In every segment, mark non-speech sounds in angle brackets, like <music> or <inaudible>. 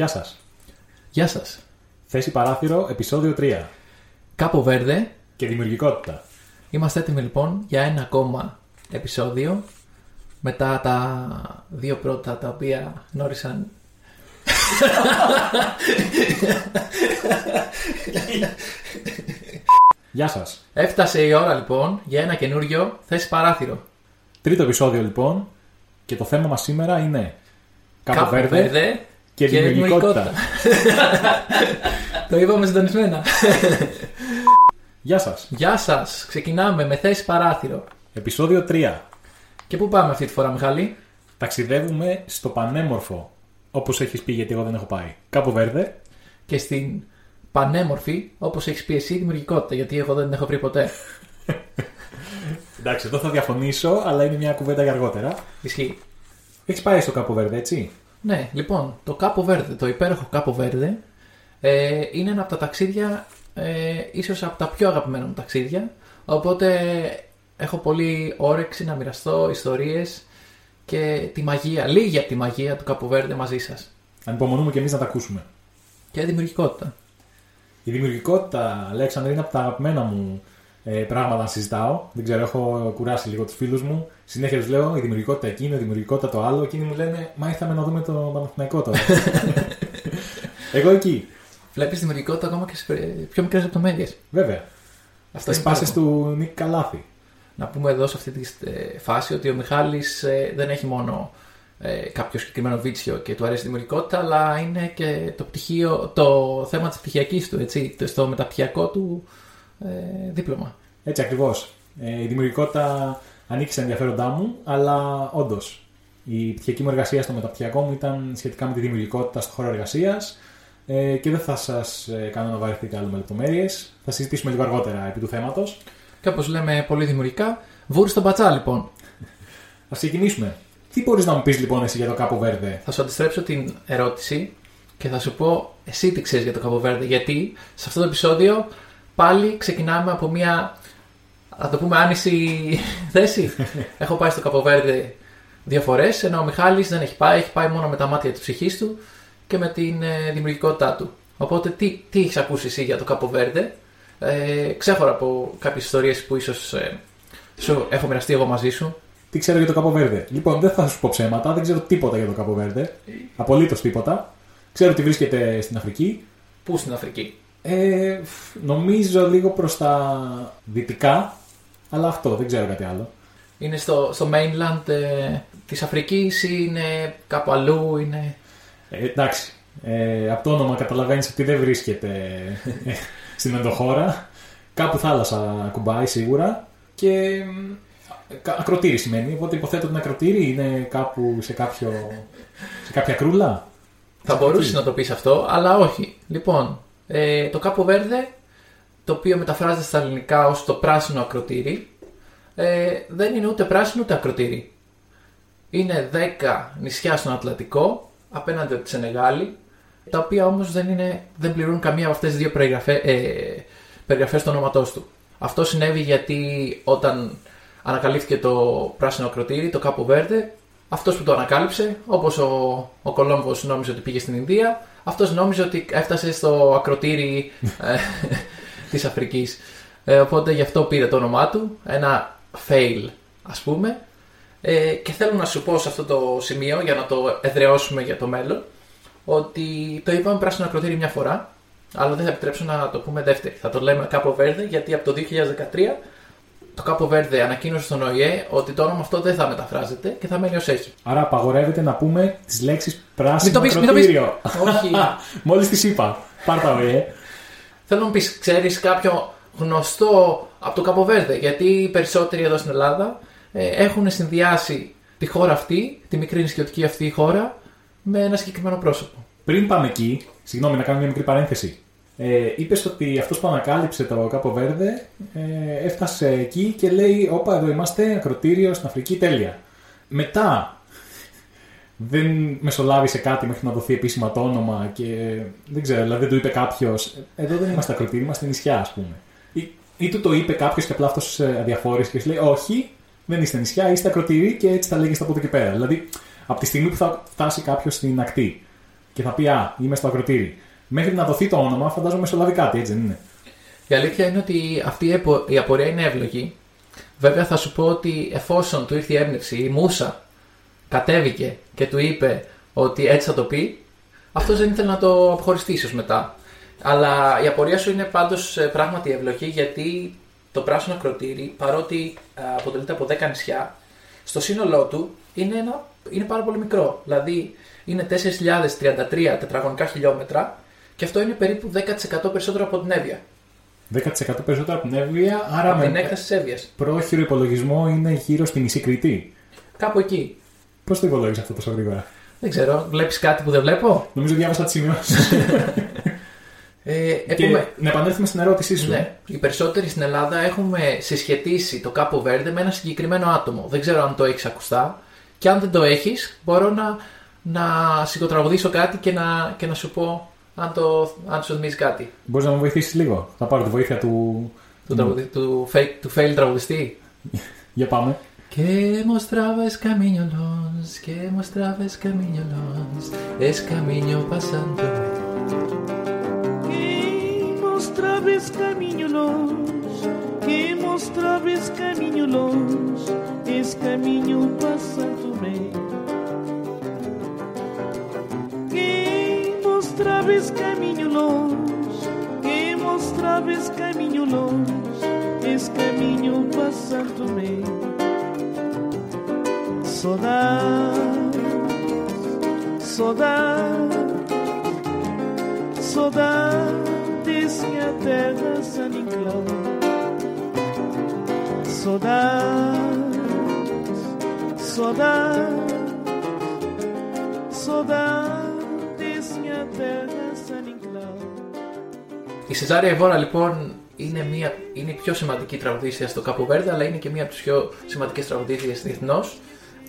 Γεια σας. Γεια σας. Θέση παράθυρο, επεισόδιο 3. Κάπο Βέρδε. Και δημιουργικότητα. Είμαστε έτοιμοι λοιπόν για ένα ακόμα επεισόδιο μετά τα δύο πρώτα τα οποία γνώρισαν Γεια σας. Έφτασε η ώρα λοιπόν για ένα καινούριο θέση παράθυρο. Τρίτο επεισόδιο λοιπόν και το θέμα μας σήμερα είναι Κάπο Κάπο Βέρδε Βέρδε και δημιουργικότητα. <laughs> το είπαμε συντονισμένα. <laughs> Γεια σας. Γεια σας. Ξεκινάμε με θέση παράθυρο. Επεισόδιο 3. Και πού πάμε αυτή τη φορά Μιχάλη; Ταξιδεύουμε στο πανέμορφο, όπως έχεις πει γιατί εγώ δεν έχω πάει. Κάπο Βέρδε Και στην πανέμορφη, όπως έχεις πει εσύ, δημιουργικότητα, γιατί εγώ δεν την έχω βρει ποτέ. <laughs> Εντάξει, εδώ θα διαφωνήσω, αλλά είναι μια κουβέντα για αργότερα. Ισχύει. Έχεις πάει στο Κάπο Βέρδε, έτσι; Ναι, λοιπόν, το Κάπο Βέρδε, το υπέροχο Κάπο Βέρδε, ε, είναι ένα από τα ταξίδια, ε, ίσως από τα πιο αγαπημένα μου ταξίδια, οπότε έχω πολύ όρεξη να μοιραστώ ιστορίες και τη μαγεία, λίγη από τη μαγεία του Κάπο Βέρδε μαζί σας. Ανυπομονούμε και εμείς να τα ακούσουμε. Και δημιουργικότητα. Η δημιουργικότητα, Αλέξανδρε, είναι από τα αγαπημένα μου ε, πράγματα να συζητάω. Δεν ξέρω, έχω κουράσει λίγο τους φίλους μου. Συνέχεια τους λέω η δημιουργικότητα εκείνο, η δημιουργικότητα το άλλο. Εκείνοι μου λένε Μα ήρθαμε να δούμε το Παναθηναϊκό τώρα. <laughs> Εγώ εκεί. Βλέπεις δημιουργικότητα ακόμα και σε πιο μικρές λεπτομέρειες. Βέβαια. Αυτό Τι είναι πάσει υπέροχο. του Νίκ Καλάθη. Να πούμε εδώ σε αυτή τη ε, φάση ότι ο Μιχάλης ε, δεν έχει μόνο ε, κάποιο συγκεκριμένο βίτσιο και του αρέσει η δημιουργικότητα, αλλά είναι και το, πτυχίο, το θέμα της πτυχιακής του, έτσι, το- στο μεταπτυχιακό του ε, δίπλωμα. Έτσι ακριβώς. Ε, η δημιουργικότητα ανήκει στα ενδιαφέροντά μου, αλλά όντως η πτυχιακή μου εργασία στο μεταπτυχιακό μου ήταν σχετικά με τη δημιουργικότητα στο χώρο εργασίας. Ε, και δεν θα σας ε, κάνω να βαρεθείτε άλλο με λεπτομέρειες. Θα συζητήσουμε λίγο αργότερα επί του θέματος. Και όπως λέμε πολύ δημιουργικά, βούρ στον πατσά λοιπόν. Α ξεκινήσουμε. Τι μπορείς να μου πεις λοιπόν εσύ για το Κάπο Βέρδε. Θα σου αντιστρέψω την ερώτηση και θα σου πω εσύ τι ξέρεις για το Καποβέρδε. Γιατί σε αυτό το επεισόδιο πάλι ξεκινάμε από μια, θα το πούμε, άνηση θέση. <laughs> Έχω πάει στο Καποβέρδε δύο φορές, ενώ ο Μιχάλης δεν έχει πάει, έχει πάει μόνο με τα μάτια της ψυχής του και με την ε, δημιουργικότητά του. Οπότε τι, τι έχεις ακούσει εσύ για το Καποβέρδε, ε, ξέχωρα από κάποιες ιστορίες που ίσως ε, σου έχω μοιραστεί εγώ μαζί σου. Τι ξέρω για το Κάπο Βέρδε. Λοιπόν, δεν θα σου πω ψέματα, δεν ξέρω τίποτα για το Κάπο Βέρδε. Απολύτως τίποτα. Ξέρω ότι βρίσκεται στην Αφρική. Πού στην Αφρική; Ε, νομίζω λίγο προς τα δυτικά, αλλά αυτό δεν ξέρω κάτι άλλο. Είναι στο, στο mainland ε, της Αφρικής ή είναι κάπου αλλού, είναι... Ε, εντάξει. Ε, από το όνομα καταλαβαίνεις ότι δεν βρίσκεται ε, στην ενδοχώρα. Κάπου θάλασσα κουμπάει σίγουρα. Και μ, κα- ακροτήρι σημαίνει. Οπότε υποθέτω ότι είναι ακροτήρι είναι κάπου σε, κάποιο, σε κάποια κρούλα. Θα μπορούσες να το πεις αυτό, αλλά όχι. Λοιπόν, ε, το Κάπο Βέρδε, το οποίο μεταφράζεται στα ελληνικά ως το πράσινο ακροτήρι, ε, δεν είναι ούτε πράσινο ούτε ακροτήρι. Είναι 10 νησιά στον Ατλαντικό, απέναντι από τη Σενεγάλη, τα οποία όμως δεν, είναι, δεν πληρούν καμία από αυτές τις δύο περιγραφέ, ε, περιγραφές του ονόματός του. Αυτό συνέβη γιατί όταν ανακαλύφθηκε το πράσινο ακροτήρι, το Κάπο Βέρδε, αυτός που το ανακάλυψε, όπως ο, ο Κολόμβος νόμιζε ότι πήγε στην Ινδία, αυτός νόμιζε ότι έφτασε στο ακροτήρι ε, της Αφρικής. Ε, οπότε γι' αυτό πήρε το όνομά του, ένα fail ας πούμε. Ε, και θέλω να σου πω σε αυτό το σημείο, για να το εδραιώσουμε για το μέλλον, ότι το είπαμε πράσινο ακροτήρι μια φορά, αλλά δεν θα επιτρέψω να το πούμε δεύτερη. Θα το λέμε Κάπο Βέρδε, γιατί από το 2013 το Κάπο Βέρδε ανακοίνωσε στον ΟΗΕ ότι το όνομα αυτό δεν θα μεταφράζεται και θα μένει ως έχει. Άρα απαγορεύεται να πούμε τις λέξεις Μην πράσινο το πεις, μην το πεις. ακροτήριο. Όχι. <laughs> Μόλις τις είπα. Πάρτα ε. Θέλω να μου πεις, ξέρεις κάποιο γνωστό από το Καποβέρδε, γιατί οι περισσότεροι εδώ στην Ελλάδα ε, έχουν συνδυάσει τη χώρα αυτή, τη μικρή νησιωτική αυτή χώρα, με ένα συγκεκριμένο πρόσωπο. Πριν πάμε εκεί, συγγνώμη να κάνω μια μικρή παρένθεση. Ε, Είπες ότι αυτός που ανακάλυψε το Κάπο Βέρδε ε, έφτασε εκεί και λέει: Όπα, εδώ είμαστε, ακροτήριο στην Αφρική, τέλεια. Μετά δεν μεσολάβησε κάτι μέχρι να δοθεί επίσημα το όνομα και δεν ξέρω, δηλαδή δεν του είπε κάποιος: Εδώ δεν είμαστε ακροτήριο, είμαστε νησιά, ας πούμε. Ή, ή του το είπε κάποιος και απλά αυτός αδιαφόρησε και σου λέει: Όχι, δεν είστε νησιά, είστε ακροτήριοι και έτσι θα λέγεστε από εδώ και πέρα. Δηλαδή, από τη στιγμή που θα φτάσει κάποιος στην ακτή και και θα πει Α, είμαι στο ακροτήρι. Μέχρι να δοθεί το όνομα, φαντάζομαι μεσολαβεί κάτι, έτσι δεν είναι. Η αλήθεια είναι ότι αυτή η απο- η απορία είναι εύλογη. Βέβαια θα σου πω ότι εφόσον του ήρθε η έμπνευση, η Μούσα κατέβηκε και του είπε ότι έτσι θα το πει, αυτός δεν ήθελε να το αποχωριστεί ίσως μετά. Αλλά η απορία σου είναι πάντως ε, πράγματι εύλογη γιατί το πράσινο ακροτήρι, παρότι ε, αποτελείται από 10 νησιά, στο σύνολό του είναι, ένα, είναι πάρα πολύ μικρό. Δηλαδή είναι 4.033 τετραγωνικά χιλιόμετρα και αυτό είναι περίπου 10% περισσότερο από την Εύβοια. 10% περισσότερο από την Εύβοια, άρα Από την με έκταση της Εύβοιας. πρόχειρο υπολογισμό είναι γύρω στη μισή Κρήτη. Κάπου εκεί. Πώς το υπολόγισε αυτό τόσο γρήγορα; Δεν ξέρω, βλέπεις κάτι που δεν βλέπω; Νομίζω διάβασα τις σημειώσει. Ε, και επόμε- να επανέλθουμε στην ερώτησή σου. Ναι, οι περισσότεροι στην Ελλάδα έχουμε συσχετίσει το Κάπο Βέρντε με ένα συγκεκριμένο άτομο. Δεν ξέρω αν το έχεις ακουστά. Και αν δεν το έχεις, μπορώ να, να σιγοτραγουδήσω κάτι και να, και να σου πω αν, το, αν σου θυμίζει κάτι. Μπορεί να μου βοηθήσει λίγο. Θα πάρω τη βοήθεια του. Του, τραγουδι- του, fake, του fail τραγουδιστή. Για πάμε. Que mostrabas camiñolos, que mostrabas camiñolos, es camino pasando. Que mostrabas caminho longe, que mostrabas caminho longe, esse caminho passando bem. Que mostravas caminho longe, que mostravas caminho longe, esse caminho passando-me. Saudade, saudade, saudade, desce a terra sem inclão. Saudade, saudade, saudade. Η Σεζάρια Εβόρα λοιπόν είναι, μια, είναι η πιο σημαντική τραγουδίστρια στο Κάπο Βέρντε, αλλά είναι και μία από τις πιο σημαντικές τραγουδίστριες διεθνώς.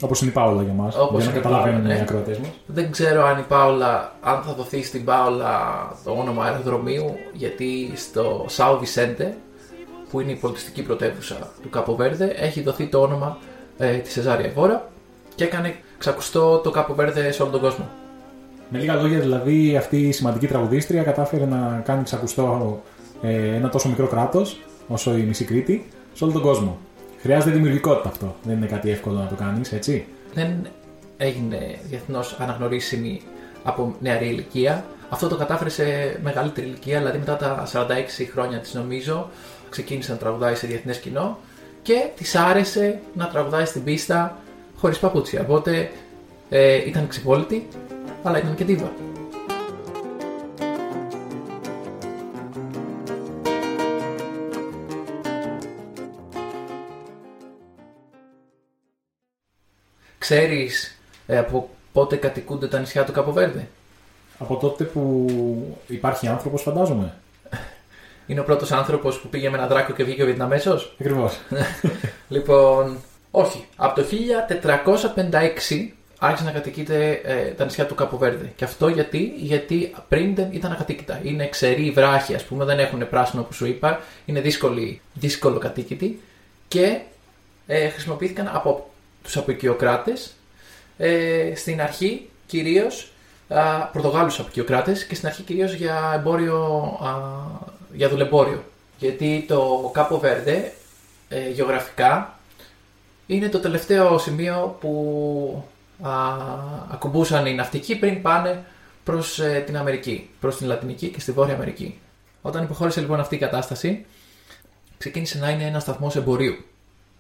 Όπως είναι η Πάολα για μας. Όπως Για να είναι η καταλαβαίνουν Πάολα, οι ναι. ακροατές μας. Δεν ξέρω αν η Πάολα, αν θα δοθεί στην Πάολα το όνομα αεροδρομίου, γιατί στο Σάου Βισέντε, που είναι η πολιτιστική πρωτεύουσα του Κάπο Βέρντε, έχει δοθεί το όνομα ε, της Σεζάρια Εβόρα και έκανε ξακουστό το Κάπο Βέρντε σε όλο τον κόσμο. Με λίγα λόγια, δηλαδή, αυτή η σημαντική τραγουδίστρια κατάφερε να κάνει ξακουστό ε, ένα τόσο μικρό κράτος, όσο η μισή Κρήτη, σε όλο τον κόσμο. Χρειάζεται δημιουργικότητα αυτό. Δεν είναι κάτι εύκολο να το κάνεις, έτσι. δεν έγινε διεθνώς αναγνωρίσιμη από νεαρή ηλικία. Αυτό το κατάφερε σε μεγαλύτερη ηλικία, δηλαδή μετά τα 46 χρόνια της, νομίζω, ξεκίνησε να τραγουδάει σε διεθνές κοινό και της άρεσε να τραγουδάει στην πίστα χωρίς παπούτσια. Οπότε ε, ήταν ξυπόλυτη, αλλά ήταν και δίβα. Ξέρεις ε, από πότε κατοικούνται τα νησιά του Καποβέρντε. Από τότε που υπάρχει άνθρωπος, φαντάζομαι. <laughs> Είναι ο πρώτος άνθρωπος που πήγε με ένα δράκο και βγήκε ο Βιετναμέσος; Ακριβώς. <laughs> Λοιπόν, όχι. Από το 1456 άρχισε να κατοικείται ε, τα νησιά του Καποβέρντε. Και αυτό γιατί, γιατί πριν δεν ήταν ακατοίκητα. Είναι ξεροί βράχοι, ας πούμε, δεν έχουν πράσινο όπω σου είπα. Είναι δύσκολοι, δύσκολο κατοίκητοι. Και ε, χρησιμοποιήθηκαν από τους αποικιοκράτες ε, στην αρχή κυρίως α, Πορτογάλους αποικιοκράτες και στην αρχή κυρίως για εμπόριο, α, για δουλεμπόριο. Γιατί το Κάπο Βέρντε ε, γεωγραφικά είναι το τελευταίο σημείο που α, ακουμπούσαν οι ναυτικοί πριν πάνε προς ε, την Αμερική, προς την Λατινική και στη Βόρεια Αμερική. Όταν υποχώρησε λοιπόν αυτή η κατάσταση, ξεκίνησε να είναι ένας σταθμός εμπορίου.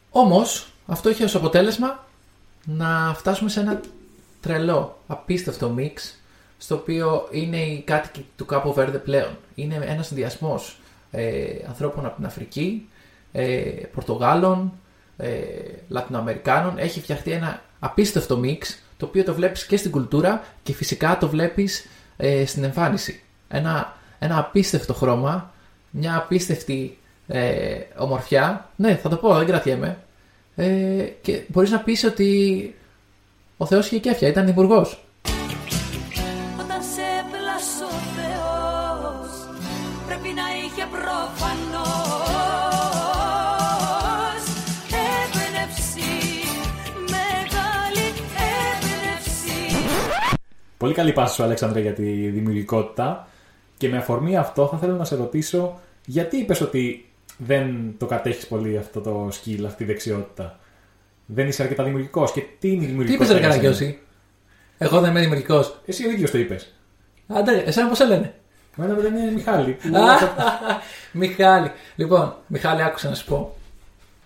Όμως, αυτό είχε ως αποτέλεσμα να φτάσουμε σε ένα τρελό, απίστευτο μίξ, στο οποίο είναι οι κάτοικοι του Κάπο Βέρντε πλέον. Είναι ένας συνδυασμός ε, ανθρώπων από την Αφρική, ε, Πορτογάλων, ε, Λατινοαμερικάνων. Έχει φτιαχτεί ένα απίστευτο μίξ, το οποίο το βλέπεις και στην κουλτούρα και φυσικά το βλέπεις ε, στην εμφάνιση. Ένα, ένα απίστευτο χρώμα, μια απίστευτη ε, ομορφιά. Ναι, θα το πω, δεν κρατιέμαι. Ε, και μπορείς να πεις ότι ο Θεός είχε κέφια, ήταν υπουργός. Πολύ καλή πάση σου, Αλέξανδρε, για τη δημιουργικότητα. Και με αφορμή αυτό θα θέλω να σε ρωτήσω γιατί είπες ότι δεν το κατέχεις πολύ αυτό το skill, αυτή η δεξιότητα; Δεν είσαι αρκετά δημιουργικός. Και τι είναι η Τι δημιουργικότητα. είπες, Ρε για σένα; Καραγκιόζη. Εγώ δεν είμαι δημιουργικός. Εσύ ο ίδιος το είπες. Άντε, εσένα πώς σε λένε; Μένα δεν είναι Μιχάλη. που- <laughs> Μιχάλη. Λοιπόν, Μιχάλη, άκουσα να σου πω.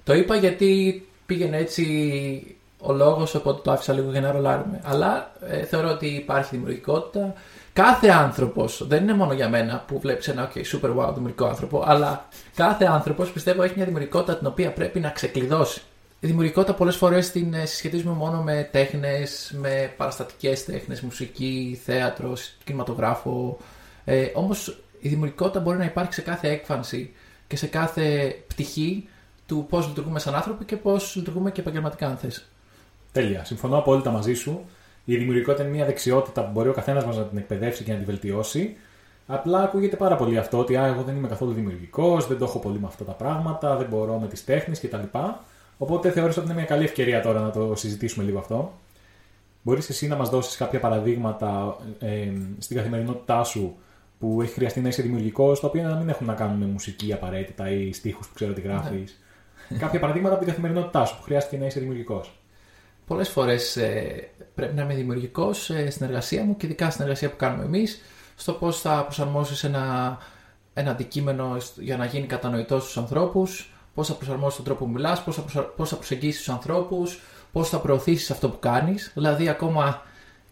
Το είπα γιατί πήγαινε έτσι ο λόγος, οπότε το άφησα λίγο για να ρολάρουμε. Αλλά ε, θεωρώ ότι υπάρχει δημιουργικότητα. Κάθε άνθρωπος, δεν είναι μόνο για μένα που βλέπεις ένα okay, super wow δημιουργικό άνθρωπο, αλλά κάθε άνθρωπος πιστεύω έχει μια δημιουργικότητα την οποία πρέπει να ξεκλειδώσει. Η δημιουργικότητα πολλές φορές την ε, συσχετίζουμε μόνο με τέχνες, με παραστατικές τέχνες, μουσική, θέατρο, κινηματογράφο. Ε, Όμως η δημιουργικότητα μπορεί να υπάρχει σε κάθε έκφανση και σε κάθε πτυχή του πώς λειτουργούμε σαν άνθρωποι και πώς λειτουργούμε και επαγγελματικά, αν θες. Τέλεια. Συμφωνώ απόλυτα μαζί σου. Η δημιουργικότητα είναι μια δεξιότητα που μπορεί ο καθένας μας να την εκπαιδεύσει και να την βελτιώσει. Απλά ακούγεται πάρα πολύ αυτό ότι α, εγώ δεν είμαι καθόλου δημιουργικός, δεν το έχω πολύ με αυτά τα πράγματα, δεν μπορώ με τις τέχνες κτλ. Οπότε θεώρησα ότι είναι μια καλή ευκαιρία τώρα να το συζητήσουμε λίγο αυτό. Μπορείς εσύ να μας δώσεις κάποια παραδείγματα ε, στην καθημερινότητά σου που έχει χρειαστεί να είσαι δημιουργικός, τα οποία να μην έχουν να κάνουν με μουσική απαραίτητα ή στίχους που ξέρω ότι γράφεις. κάποια παραδείγματα από την καθημερινότητά σου που χρειάστηκε να είσαι δημιουργικός. Πολλές φορές ε, πρέπει να είμαι δημιουργικός ε, στην εργασία μου και ειδικά στην εργασία που κάνουμε εμείς, στο πώς θα προσαρμόσεις ένα, ένα αντικείμενο σ- για να γίνει κατανοητός στους ανθρώπους, πώς θα προσαρμόσεις τον τρόπο που μιλάς, πώς θα, προσα... πώς θα προσεγγίσεις τους ανθρώπους, πώς θα προωθήσεις αυτό που κάνεις. Δηλαδή, ακόμα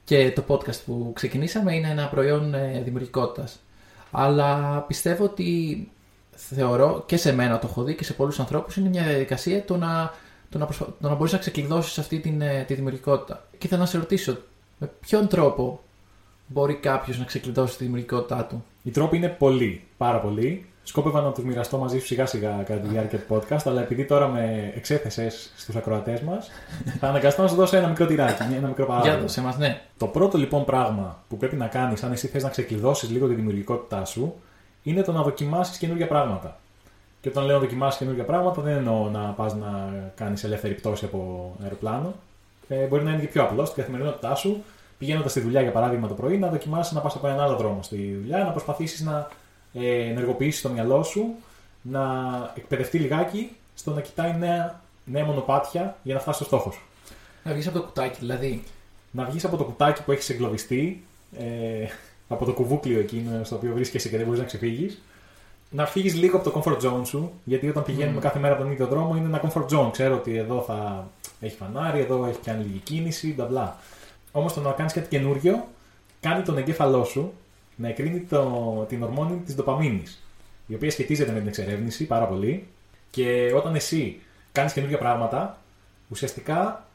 και το podcast που ξεκινήσαμε είναι ένα προϊόν ε, δημιουργικότητας. Αλλά πιστεύω ότι θεωρώ και σε μένα το έχω δει και σε πολλούς ανθρώπους είναι μια διαδικασία το να, το να, προσπα... το να μπορείς να ξεκλειδώσεις αυτή την, ε, τη δημιουργικότητα. Και ήθελα να σε ρωτήσω, με ποιον τρόπο μπορεί κάποιος να ξεκλειδώσει τη δημιουργικότητά του; Οι τρόποι είναι πολλοί, πάρα πολλοί. Σκόπευα να τους μοιραστώ μαζί σου σιγά σιγά κατά τη διάρκεια του podcast, αλλά επειδή τώρα με εξέθεσες στους ακροατές μας, <laughs> θα αναγκαστώ να σου δώσω ένα μικρό τυράκι, ένα μικρό Για παράδειγμα. δώσε μας, ναι. Το πρώτο λοιπόν πράγμα που πρέπει να κάνεις, αν εσύ θες να ξεκλειδώσεις λίγο τη δημιουργικότητά σου, είναι το να δοκιμάσεις καινούργια πράγματα. Και όταν λέω δοκιμάσεις καινούργια πράγματα, δεν εννοώ να πας να κάνεις ελεύθερη πτώση από αεροπλάνο. Ε, μπορεί να είναι και πιο απλό στην καθημερινότητά σου, πηγαίνοντας στη δουλειά για παράδειγμα το πρωί, να δοκιμάσεις να πας από έναν άλλο δρόμο στη δουλειά, να προσπαθήσεις να ε, ενεργοποιήσεις το μυαλό σου, να εκπαιδευτεί λιγάκι στο να κοιτάει νέα, νέα μονοπάτια για να φτάσει στο στόχο σου. Να βγεις από το κουτάκι, δηλαδή. Να βγεις από το κουτάκι που έχεις εγκλωβιστεί, ε, από το κουβούκλιο εκείνο στο οποίο βρίσκεσαι και δεν μπορείς να ξεφύγεις. Να φύγεις λίγο από το comfort zone σου, γιατί όταν πηγαίνουμε κάθε μέρα από τον ίδιο δρόμο είναι ένα comfort zone. Ξέρω ότι εδώ θα έχει φανάρι, εδώ έχει κάνει λίγη κίνηση, μπλα μπλα. Όμως το να κάνεις κάτι καινούριο κάνει τον εγκέφαλό σου να εκρίνει το, την ορμόνη της ντοπαμίνης, η οποία σχετίζεται με την εξερεύνηση πάρα πολύ. Και όταν εσύ κάνεις καινούργια πράγματα, ουσιαστικά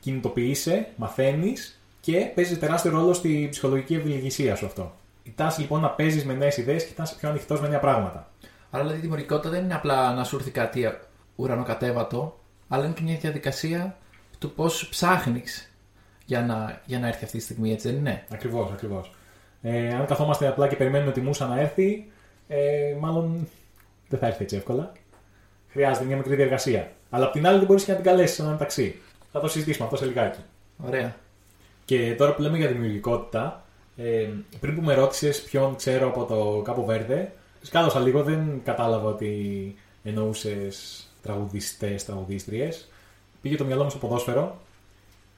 κινητοποιείσαι, μαθαίνεις και παίζει τεράστιο ρόλο στη ψυχολογική ευηλιγησία σου αυτό. Η τάση λοιπόν να παίζεις με νέες ιδέες και να είσαι πιο ανοιχτός με νέα πράγματα. Άρα δηλαδή η δημιουργικότητα δεν είναι απλά να σου έρθει κάτι ουρανοκατέβατο, αλλά είναι και μια διαδικασία του πώς ψάχνεις για να, για να έρθει αυτή τη στιγμή, έτσι δεν είναι; Ακριβώς, ακριβώς. Ε, αν καθόμαστε απλά και περιμένουμε τη μουσα να έρθει, ε, μάλλον δεν θα έρθει έτσι εύκολα. Χρειάζεται μια μικρή διεργασία. Αλλά απ' την άλλη δεν μπορείς και να την καλέσεις σε ένα ταξί. Θα το συζητήσουμε αυτό σε λιγάκι. Ωραία. Και τώρα που λέμε για δημιουργικότητα, ε, πριν που με ρώτησες ποιον ξέρω από το Κάπο Βέρδε, σκάλωσα λίγο, δεν κατάλαβα ότι εννοούσες τραγουδιστές, τραγουδίστριες. Πήγε το μυαλό μου στο ποδόσφαιρο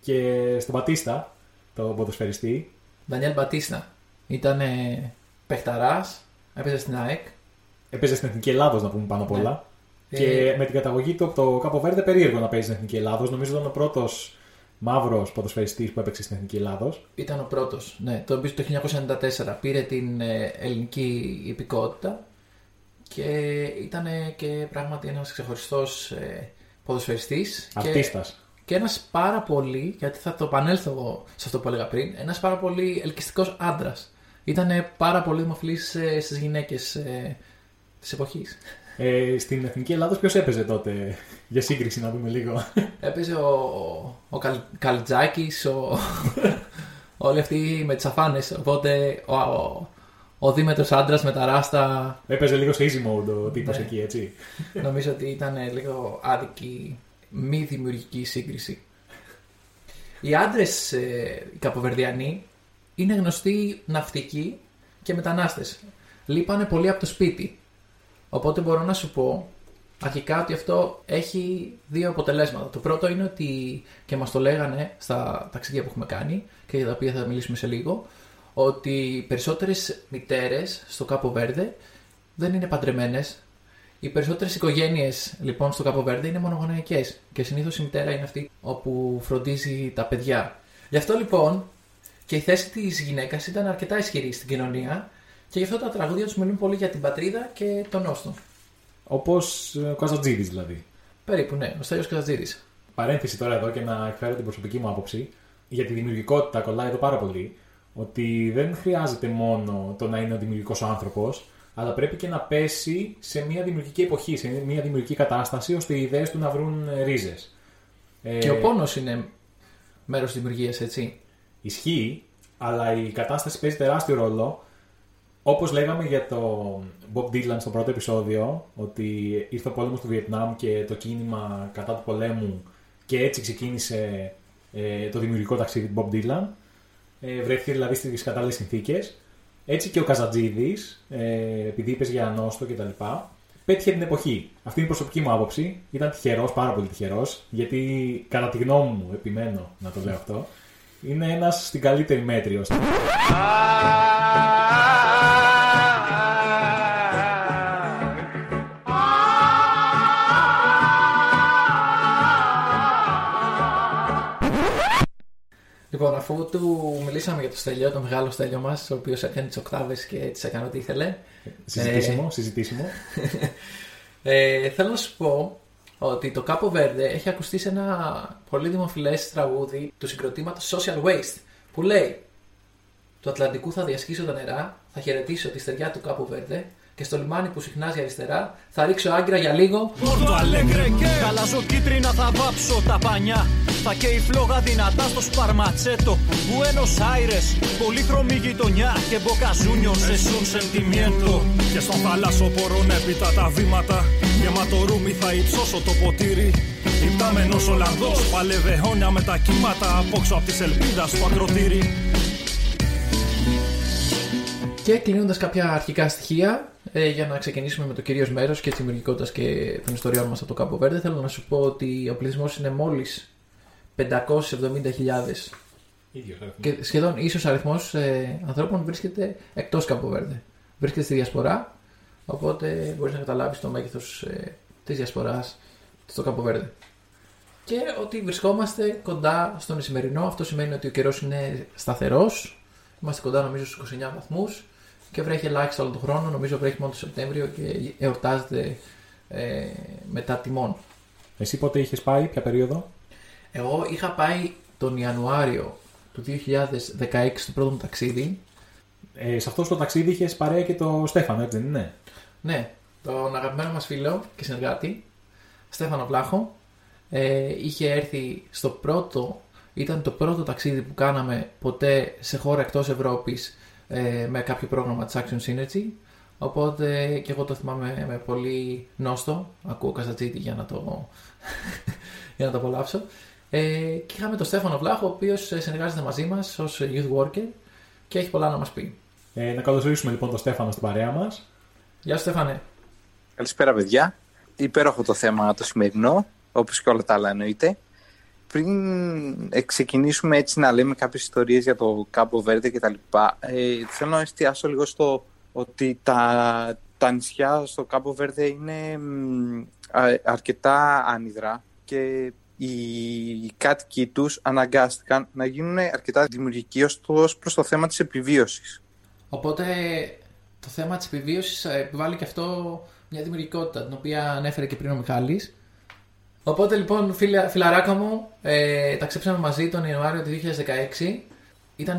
και στον Πατίστα, τον ποδοσφαιριστή. Ντανιέλ Μπατίστα. Ήταν παιχταράς, έπαιζε στην ΑΕΚ. Έπαιζε στην Εθνική Ελλάδος, να πούμε πάνω απ' όλα. Ε, Και με την καταγωγή του από το Κάπο Βέρδε, περίεργο να παίζει στην Εθνική Ελλάδος. Νομίζω ήταν ο πρώτος μαύρος ποδοσφαιριστής που έπαιξε στην Εθνική Ελλάδος. Ήταν ο πρώτος, ναι, το οποίο το 1994 πήρε την ε, ελληνική υπηκότητα και ήταν και πράγματι ένας ξεχωριστός ε, ποδοσφαιριστής και, Αρτίστας. και ένας πάρα πολύ, γιατί θα το επανέλθω εγώ σε αυτό που έλεγα πριν, ένας πάρα πολύ ελκυστικός άντρας. Ήταν πάρα πολύ δημοφιλής ε, στις γυναίκες ε, της εποχής. Ε, στην Εθνική Ελλάδος ποιος έπαιζε τότε, για σύγκριση να δούμε λίγο. Έπαιζε ο, ο Καλ, Καλτζάκης, ο, όλοι αυτοί με τις αφάνες, οπότε ο, ο, ο δίμετρος άντρας με τα ράστα Έπαιζε λίγο σε easy mode ο τύπος Ναι. εκεί, έτσι. νομίζω ότι ήταν λίγο άδικη μη δημιουργική σύγκριση. Οι άντρες, οι καποβερδιανοί, είναι γνωστοί ναυτικοί και μετανάστες. Λείπανε πολύ από το σπίτι. Οπότε μπορώ να σου πω αρχικά ότι αυτό έχει δύο αποτελέσματα. Το πρώτο είναι ότι, και μας το λέγανε στα ταξίδια που έχουμε κάνει και για τα οποία θα μιλήσουμε σε λίγο, ότι οι περισσότερες μητέρες στο Κάπο Βέρδε δεν είναι παντρεμένες. Οι περισσότερες οικογένειες λοιπόν στο Κάπο Βέρδε είναι μονογονεϊκές και συνήθως η μητέρα είναι αυτή όπου φροντίζει τα παιδιά. Γι' αυτό λοιπόν και η θέση της γυναίκας ήταν αρκετά ισχυρή στην κοινωνία και γι' αυτό τα τραγούδια τους μιλούν πολύ για την πατρίδα και τον νόστο. Όπως ο Καζατζίδη δηλαδή. Περίπου, ναι, ο Στέλιος Καζατζίδης. Παρένθεση τώρα εδώ και να εκφέρω την προσωπική μου άποψη. Για τη δημιουργικότητα κολλάει εδώ πάρα πολύ. Ότι δεν χρειάζεται μόνο το να είναι ο δημιουργικός άνθρωπος, αλλά πρέπει και να πέσει σε μια δημιουργική εποχή, σε μια δημιουργική κατάσταση, ώστε οι ιδέες του να βρουν ρίζες. Και ο πόνος είναι μέρος της δημιουργίας, έτσι. Ισχύει, αλλά η κατάσταση παίζει τεράστιο ρόλο. Όπως λέγαμε για το Bob Dylan στο πρώτο επεισόδιο, ότι ήρθε ο πόλεμος του Βιετνάμ και το κίνημα κατά του πολέμου και έτσι ξεκίνησε ε, το δημιουργικό ταξίδι του Bob Dylan. Ε, βρέθηκε δηλαδή στις κατάλληλες συνθήκες. Έτσι και ο Καζατζίδης, ε, επειδή είπες για ανώστο κτλ. Πέτυχε την εποχή. Αυτή είναι η προσωπική μου άποψη. Ήταν τυχερός, πάρα πολύ τυχερός, γιατί κατά τη γνώμη μου, επιμένω να το λέω αυτό, είναι ένας στην καλύτερη μέτριο. Λοιπόν, αφού του μιλήσαμε για το Στέλιο, το μεγάλο Στέλιο μας, ο οποίος έκανε τις οκτάβες και τις έκανε ό,τι ήθελε. Συζητήσιμο, συζητήσιμο. <laughs> Ε, θέλω να σου πω ότι το Capo Verde έχει ακουστεί σε ένα πολύ δημοφιλές τραγούδι του συγκροτήματος Social Waste που λέει «Του Ατλαντικού θα διασχίσω τα νερά, θα χαιρετήσω τη στεριά του Capo Verde και στο λιμάνι που συχνάζει αριστερά θα ρίξω άγκυρα για λίγο. Πόρτο Αλέγκρε και Χαλάζω κίτρινα θα βάψω τα πανιά. Θα καίει φλόγα δυνατά στο σπαρματσέτο Buenos Aires, πολύχρωμη γειτονιά Και μποκαζούνιος σε σουν σεντιμιέντο. Και στον θαλάσσο πορών έπειτα τα βήματα Γεμάτο ρούμι θα υψώσω το ποτήρι. Υπτάμενος Ολλανδός Παλεύε αιώνια με τα κύματα Απόξω απ' της ελπίδας του ακροτήρι. Και κλείνοντας κάποια αρχικά στοιχεία, ε, για να ξεκινήσουμε με το κυρίως μέρος και τη δημιουργικότητας και των ιστοριών μας από το Κάπο Βέρντε, θέλω να σου πω ότι ο πληθυσμός είναι μόλις 570.000 Ίδιος αριθμός. και σχεδόν ίσως αριθμός ε, ανθρώπων βρίσκεται εκτός Κάπο Βέρντε. Βρίσκεται στη διασπορά, οπότε μπορείς να καταλάβεις το μέγεθος ε, της διασποράς στο Κάπο Βέρντε. Και ότι βρισκόμαστε κοντά στον Ισημερινό, αυτό σημαίνει ότι ο καιρός είναι σταθερός, είμαστε κοντά νομίζω στους 29 βαθμούς και βρέχει ελάχιστα όλο τον χρόνο, νομίζω βρέχει μόνο το Σεπτέμβριο και εορτάζεται ε, μετά τιμών. Εσύ πότε είχες πάει, ποια περίοδο; Εγώ είχα πάει τον Ιανουάριο του 2016 στο πρώτο μου ταξίδι. Ε, σε αυτό το ταξίδι είχες παρέα και το Στέφανο, έτσι δεν είναι; Ναι, τον αγαπημένο μας φίλο και συνεργάτη, Στέφανο Βλάχο, ε, είχε έρθει στο πρώτο, ήταν το πρώτο ταξίδι που κάναμε ποτέ σε χώρα εκτός Ευρώπης ε, με κάποιο πρόγραμμα της Action Synergy. Οπότε και εγώ το θυμάμαι με πολύ νόστο. Ακούω Καζατζίτη για να το, <laughs> για να το απολαύσω. Ε, και είχαμε τον Στέφανο Βλάχο, ο οποίος συνεργάζεται μαζί μας ως youth worker και έχει πολλά να μας πει. Ε, να καλωσορίσουμε λοιπόν τον Στέφανο στην παρέα μας. Γεια σου Στέφανε. Καλησπέρα, παιδιά. Υπέροχο το θέμα το σημερινό, όπως και όλα τα άλλα εννοείται. Πριν ε, ξεκινήσουμε έτσι να λέμε κάποιες ιστορίες για το Κάμπο Βέρντε και τα λοιπά, ε, θέλω να εστιάσω λίγο στο ότι τα, τα νησιά στο Κάμπο Βέρντε είναι μ, α- αρκετά άνυδρα και οι κάτοικοι τους αναγκάστηκαν να γίνουν αρκετά δημιουργικοί ως το- ως προς το θέμα της επιβίωσης. Οπότε το θέμα της επιβίωσης ε, επιβάλλει και αυτό μια δημιουργικότητα την οποία ανέφερε και πριν ο Μιχάλης. Οπότε λοιπόν φίλα, φιλαράκα μου, ε, ταξίψαμε μαζί τον Ιανουάριο του 2016. Ήταν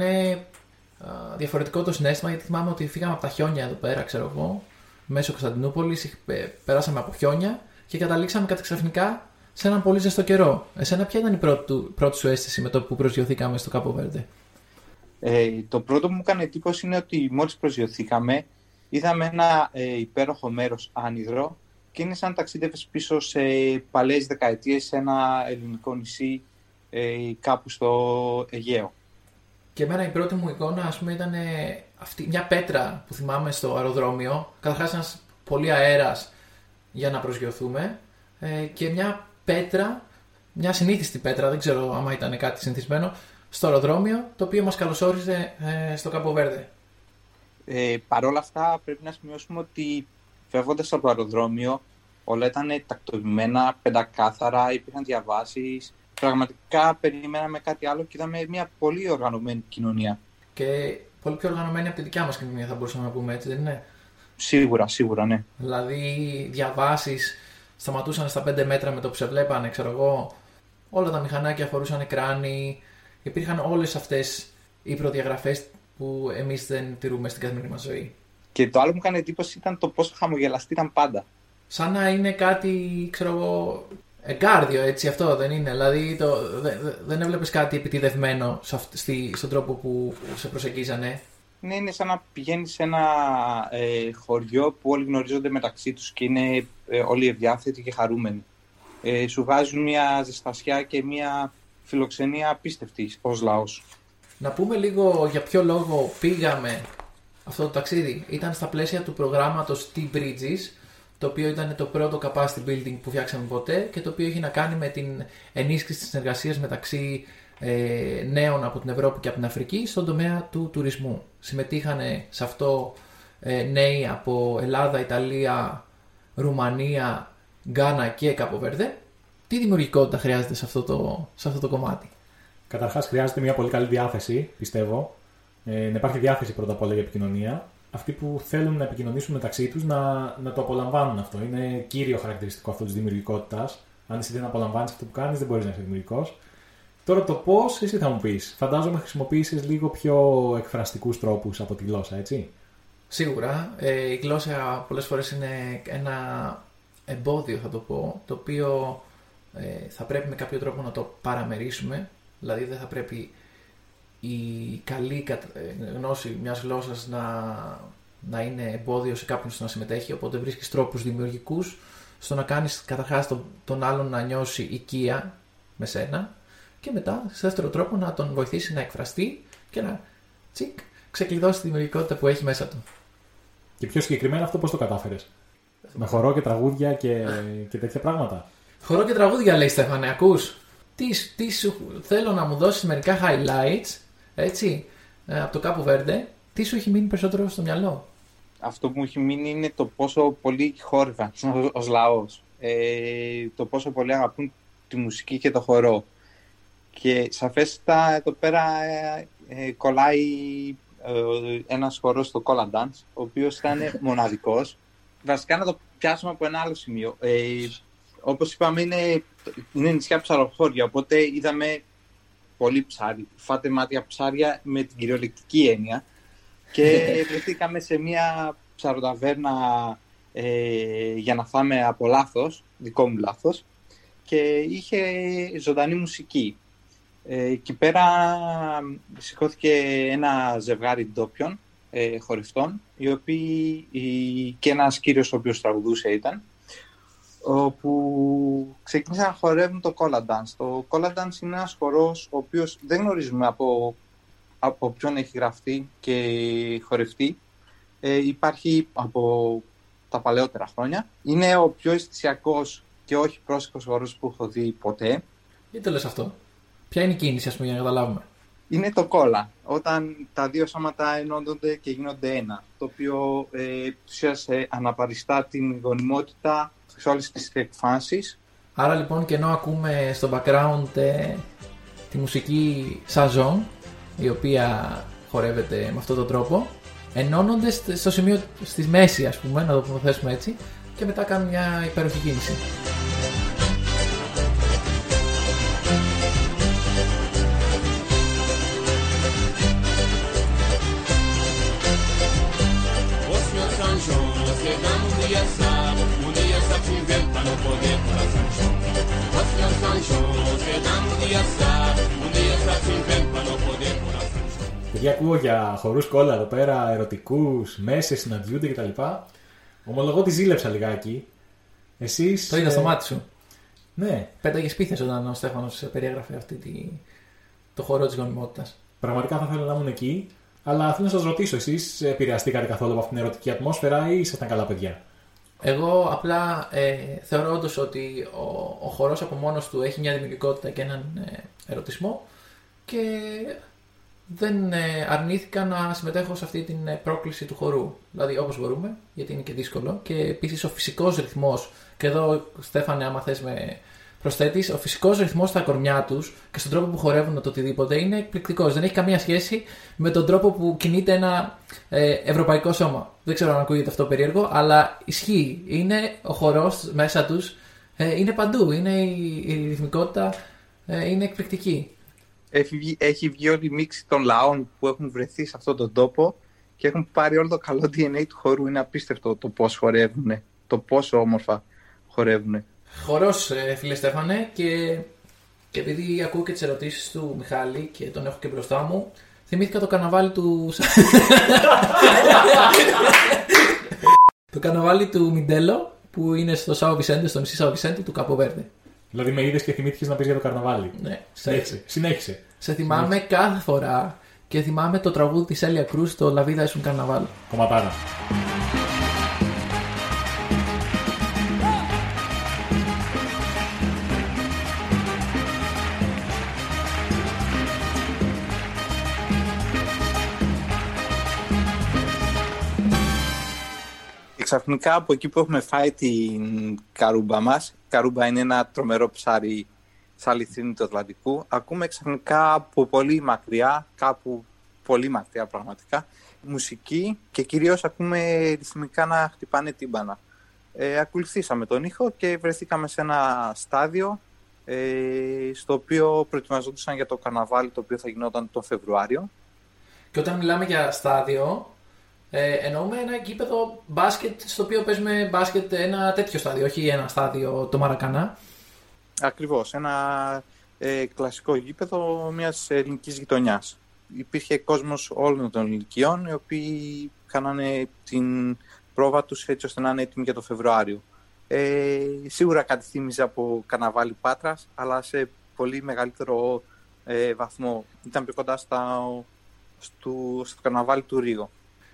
διαφορετικό το συνέστημα γιατί θυμάμαι ότι φύγαμε από τα χιόνια εδώ πέρα, ξέρω εγώ, μέσω Κωνσταντινούπολης, ε, περάσαμε από χιόνια και καταλήξαμε κατά ξαφνικά σε έναν πολύ ζεστό καιρό. Εσένα ποια ήταν η πρώτη, του- πρώτη σου αίσθηση με το που προσγειωθήκαμε στο Κάπο Βέρντε. Ε, το πρώτο που μου έκανε εντύπωση είναι ότι μόλις προσγειωθήκαμε είδαμε ένα ε, υπέροχο μέρος άνυδρο και είναι σαν να ταξίδευες πίσω σε παλαιές δεκαετίες σε ένα ελληνικό νησί ε, κάπου στο Αιγαίο. Και εμένα η πρώτη μου εικόνα, ας πούμε, ήταν αυτή, μια πέτρα που θυμάμαι στο αεροδρόμιο. Καταρχάς, ένας πολύ αέρας για να προσγειωθούμε. Ε, και μια πέτρα, μια συνήθιστη πέτρα, δεν ξέρω άμα ήταν κάτι συνηθισμένο, στο αεροδρόμιο, το οποίο μας καλωσόριζε ε, στο Καποβέρδε. Ε, Παρ' όλα αυτά, πρέπει να σημειώσουμε ότι φεύγοντας από το αεροδρόμιο, όλα ήταν τακτοποιημένα, πεντακάθαρα, υπήρχαν διαβάσεις. Πραγματικά περιμέναμε κάτι άλλο και είδαμε μια πολύ οργανωμένη κοινωνία. Και πολύ πιο οργανωμένη από τη δικιά μας κοινωνία, θα μπορούσαμε να πούμε έτσι, δεν είναι; Σίγουρα, σίγουρα, ναι. Δηλαδή, διαβάσεις σταματούσαν στα 5 μέτρα με το που σε βλέπανε, ξέρω εγώ. Όλα τα μηχανάκια φορούσαν κράνη. Υπήρχαν όλες αυτές οι προδιαγραφές που εμείς δεν τηρούμε στην καθημερινή μας ζωή. Και το άλλο που μου έκανε εντύπωση ήταν το πόσο χαμογελαστή ήταν πάντα. Σαν να είναι κάτι, ξέρω εγώ, εγκάρδιο έτσι αυτό δεν είναι. Δηλαδή το, δε- δε- δεν έβλεπες κάτι επιτιδευμένο σε αυ- στη, στον τρόπο που σε προσεγγίζανε; Ναι, είναι σαν να πηγαίνεις σε ένα ε, χωριό που όλοι γνωρίζονται μεταξύ τους και είναι ε, όλοι ευδιάθετοι και χαρούμενοι. Ε, σου βγάζουν μια ζεστασιά και μια φιλοξενία απίστευτη ως λαός. Να πούμε λίγο για ποιο λόγο πήγαμε αυτό το ταξίδι. Ήταν στα πλαίσια του προγράμματος T-Bridges, το οποίο ήταν το πρώτο capacity building που φτιάξαμε ποτέ και το οποίο έχει να κάνει με την ενίσχυση της συνεργασίας μεταξύ ε, νέων από την Ευρώπη και από την Αφρική στον τομέα του τουρισμού. Συμμετείχαν σε αυτό ε, νέοι από Ελλάδα, Ιταλία, Ρουμανία, Γκάνα και Καποβέρδε. Τι δημιουργικότητα χρειάζεται σε αυτό το, σε αυτό το κομμάτι; Καταρχάς, χρειάζεται μια πολύ καλή διάθεση, πιστεύω. Ε, να υπάρχει διάθεση πρώτα απ' όλα για επικοινωνία. Αυτοί που θέλουν να επικοινωνήσουν μεταξύ τους να, να το απολαμβάνουν αυτό. Είναι κύριο χαρακτηριστικό αυτός της δημιουργικότητας. Αν εσύ δεν απολαμβάνεις αυτό που κάνεις, δεν μπορείς να είσαι δημιουργικός. Τώρα το πώς, εσύ θα μου πεις. Φαντάζομαι χρησιμοποίησες λίγο πιο εκφραστικούς τρόπους από τη γλώσσα, έτσι. Σίγουρα. Ε, η γλώσσα πολλές φορές είναι ένα εμπόδιο, θα το πω, το οποίο ε, θα πρέπει με κάποιο τρόπο να το παραμερίσουμε. Δηλαδή δεν θα πρέπει η καλή κατ- ε, γνώση μιας γλώσσας να, να είναι εμπόδιο σε κάποιον στο να συμμετέχει, οπότε βρίσκεις τρόπους δημιουργικούς στο να κάνεις καταρχάς τον, τον άλλον να νιώσει οικία με σένα και μετά, σε δεύτερο τρόπο, να τον βοηθήσει να εκφραστεί και να τσικ, ξεκλειδώσει τη δημιουργικότητα που έχει μέσα του. Και πιο συγκεκριμένα αυτό πώς το κατάφερες; Με χορό και τραγούδια και, και τέτοια πράγματα; Χορό και τραγούδια λέει Στέφανε, ακούς; Τι, τι σου, θέλω να μου δώσεις μερικά highlights, έτσι, ε, από το Κάπου Βέρντε. Τι σου έχει μείνει περισσότερο στο μυαλό; Αυτό που μου έχει μείνει είναι το πόσο πολύ χόρευαν ως- <laughs> ως λαός. Ε, το πόσο πολύ αγαπούν τη μουσική και το χορό. Και σαφέστα εδώ πέρα ε, ε, κολλάει ε, ένας χορός στο Cola Dance, ο οποίος ήταν <laughs> μοναδικός. Βασικά να το πιάσουμε από ένα άλλο σημείο. Ε, όπως είπαμε είναι, είναι νησιά ψαροχώρια, οπότε είδαμε πολύ ψάρι. Φάτε μάτια ψάρια με την κυριολεκτική έννοια και <laughs> βρεθήκαμε σε μια ψαροταβέρνα ε, για να φάμε από λάθος, δικό μου λάθος και είχε ζωντανή μουσική. Ε, εκεί πέρα σηκώθηκε ένα ζευγάρι ντόπιων ε, χορευτών οι οποίοι, οι- και ένας κύριος ο οποίος τραγουδούσε ήταν όπου ξεκίνησαν να χορεύουν το Cola Dance. Το Cola Dance είναι ένας χορός ο οποίος δεν γνωρίζουμε από, από ποιον έχει γραφτεί και χορευτεί. Ε, υπάρχει από τα παλαιότερα χρόνια. Είναι ο πιο αισθησιακός και όχι πρόσεχος χορός που έχω δει ποτέ. Γιατί το λες αυτό. Ποια είναι η κίνηση, ας πούμε, για να καταλάβουμε; Είναι το κόλλα, όταν τα δύο σώματα ενώνονται και γίνονται ένα, το οποίο ε, ουσίας, ε, αναπαριστά την γονιμότητα σε όλες τις εκφάνσεις. Άρα λοιπόν και ενώ ακούμε στο background ε, τη μουσική Σαζόν, η οποία χορεύεται με αυτόν τον τρόπο, ενώνονται st- στο σημείο, στη μέση ας πούμε, να το θέσουμε έτσι, και μετά κάνουν μια υπέροχη κίνηση. Παιδιά, ακούω για χορούς κόλλα εδώ πέρα, ερωτικούς, μέσες, συναντιούνται κτλ. Ομολογώ ότι ζήλεψα λιγάκι. Εσείς... Το είδα ε, στο μάτι σου. Ναι, Πέταγε πίθε όταν ο Στέφανος περιέγραφε αυτή τη... το χώρο της γονιμότητας. Πραγματικά θα ήθελα να ήμουν εκεί. Αλλά θέλω να σας ρωτήσω, εσείς επηρεαστήκατε καθόλου από αυτήν την ερωτική ατμόσφαιρα ή ήσασταν καλά παιδιά; Εγώ απλά ε, θεωρώ όντως ότι ο, ο χορός από μόνος του έχει μια δημιουργικότητα και έναν ε, ερωτισμό και δεν ε, αρνήθηκα να συμμετέχω σε αυτή την ε, πρόκληση του χορού. Δηλαδή όπως μπορούμε, γιατί είναι και δύσκολο. Και επίσης ο φυσικός ρυθμός, και εδώ Στέφανε άμα θες με προσθέτεις, ο φυσικός ρυθμός στα κορμιά τους και στον τρόπο που χορεύουν το οτιδήποτε είναι εκπληκτικός. Δεν έχει καμία σχέση με τον τρόπο που κινείται ένα ε, ευρωπαϊκό σώμα. Δεν ξέρω αν ακούγεται αυτό περίεργο, αλλά ισχύει. Είναι ο χορός μέσα τους, ε, είναι παντού. Είναι η, η ρυθμικότητα, ε, είναι εκπληκτική. Έχει βγει, έχει βγει όλη η μίξη των λαών που έχουν βρεθεί σε αυτόν τον τόπο και έχουν πάρει όλο το καλό DNA του χορού. Είναι απίστευτο το πώς χορεύουν, το πόσο όμορφα χορεύουν. Χορός, ε, φίλε Στέφανε, και, και επειδή ακούω και τις ερωτήσεις του Μιχάλη και τον έχω και μπροστά μου, θυμήθηκα το καναβάλι του... <laughs> το καναβάλι του Μιντέλο, που είναι στο Σάο Βισέντε, στο νησί Σάο Βισέντε του Καποβέρντε. Δηλαδή με είδες και θυμήθηκες να πεις για το καρναβάλι. Ναι, σε, Συνέχισε. Συνέχισε. σε θυμάμαι κάθε φορά και θυμάμαι το τραγούδι της Έλια Κρούς, το La Vida es un Carnaval. Κομματάρα. Και ξαφνικά από εκεί που έχουμε φάει την καρούμπα μας, η καρούμπα είναι ένα τρομερό ψάρι σε αληθινή του Ατλαντικού, ακούμε ξαφνικά από πολύ μακριά, κάπου πολύ μακριά πραγματικά, μουσική και κυρίως ακούμε ρυθμικά να χτυπάνε τύμπανα. Ε, ακολουθήσαμε τον ήχο και βρεθήκαμε σε ένα στάδιο ε, στο οποίο προετοιμαζόντουσαν για το καρναβάλι το οποίο θα γινόταν τον Φεβρουάριο. Και όταν μιλάμε για στάδιο, ε, εννοούμε ένα γήπεδο μπάσκετ στο οποίο παίζουμε μπάσκετ ένα τέτοιο στάδιο, όχι ένα στάδιο το Μαρακανά. Ακριβώς, ένα ε, κλασικό γήπεδο μιας ελληνικής γειτονιάς. Υπήρχε κόσμος όλων των ηλικιών, οι οποίοι κάνανε την πρόβα τους έτσι ώστε να είναι έτοιμοι για το Φεβρουάριο. Ε, σίγουρα κάτι θύμιζε από καρναβάλι Πάτρας, αλλά σε πολύ μεγαλύτερο ε, βαθμό. Ήταν πιο κοντά στα, στο, στο καρναβάλι του Ρίγο.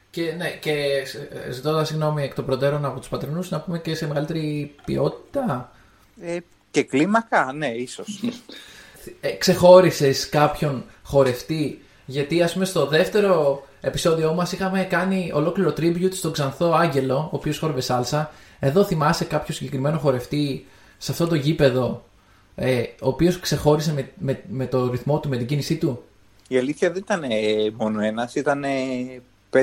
Και, ναι, και ζητώντας συγγνώμη εκ των προτέρων από τους πατρινούς, να πούμε και σε μεγαλύτερη ποιότητα. Ε, και κλίμακα, ναι, ίσως. Ε, Ξεχώρισες κάποιον χορευτή, γιατί ας πούμε στο δεύτερο επεισόδιό μας είχαμε κάνει ολόκληρο tribute στον Ξανθό Άγγελο, ο οποίος χόρευε σάλσα. Εδώ θυμάσαι κάποιο συγκεκριμένο χορευτή σε αυτό το γήπεδο, ε, ο οποίος ξεχώρισε με, με, με το ρυθμό του, με την κίνησή του; Η αλήθεια δεν ήταν ε, μόνο ένας, ήταν 5-6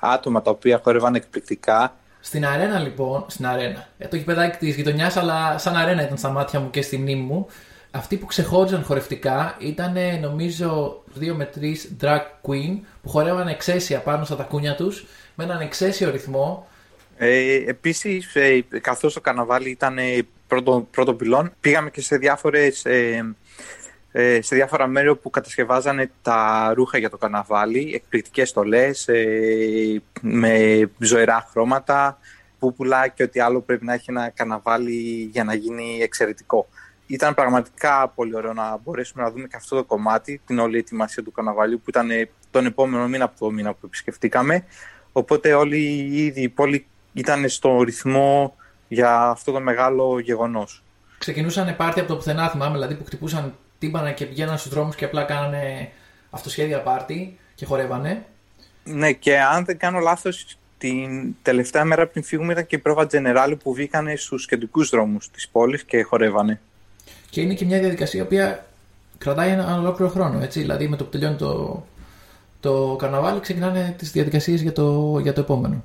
άτομα τα οποία χορεύαν εκπληκτικά. Στην αρένα λοιπόν, στην αρένα, ε, το γηπεδάκι της γειτονιάς, αλλά σαν αρένα ήταν στα μάτια μου και στη μνήμη μου. Αυτοί που ξεχώριζαν χορευτικά ήταν νομίζω 2 με 3 drag queen που χορεύαν εξαίσια πάνω στα τακούνια τους με έναν εξαίσιο ρυθμό. Ε, επίσης, ε, καθώς το καρναβάλι ήταν ε, πρώτο, πρώτο πυλόν, πήγαμε και σε, διάφορες, ε, ε, σε διάφορα μέρη που κατασκευάζανε τα ρούχα για το καρναβάλι, εκπληκτικές στολές, ε, με ζωηρά χρώματα, πούπουλα και ό,τι άλλο πρέπει να έχει ένα καρναβάλι για να γίνει εξαιρετικό. Ήταν πραγματικά πολύ ωραίο να μπορέσουμε να δούμε και αυτό το κομμάτι, την όλη ετοιμασία του καρναβαλιού που ήταν ε, τον επόμενο μήνα από το μήνα που επισκεφτήκαμε. Οπότε όλη ήδη η πόλη ήταν στο ρυθμό για αυτό το μεγάλο γεγονός. Ξεκινούσαν πάρτι από το πουθενά, θυμάμαι, δηλαδή που χτυπούσαν τύμπανα και πηγαίναν στους δρόμους και απλά κάνανε αυτοσχέδια πάρτι και χορεύανε. Ναι, και αν δεν κάνω λάθος, την τελευταία μέρα πριν φύγουμε ήταν και η πρόβα General που βγήκανε στους κεντρικούς δρόμους της πόλης και χορεύανε. Και είναι και μια διαδικασία η οποία κρατάει ένα ολόκληρο χρόνο. Έτσι. Δηλαδή με το που τελειώνει το, το καρναβάλι ξεκινάνε τις διαδικασίες για το, για το επόμενο.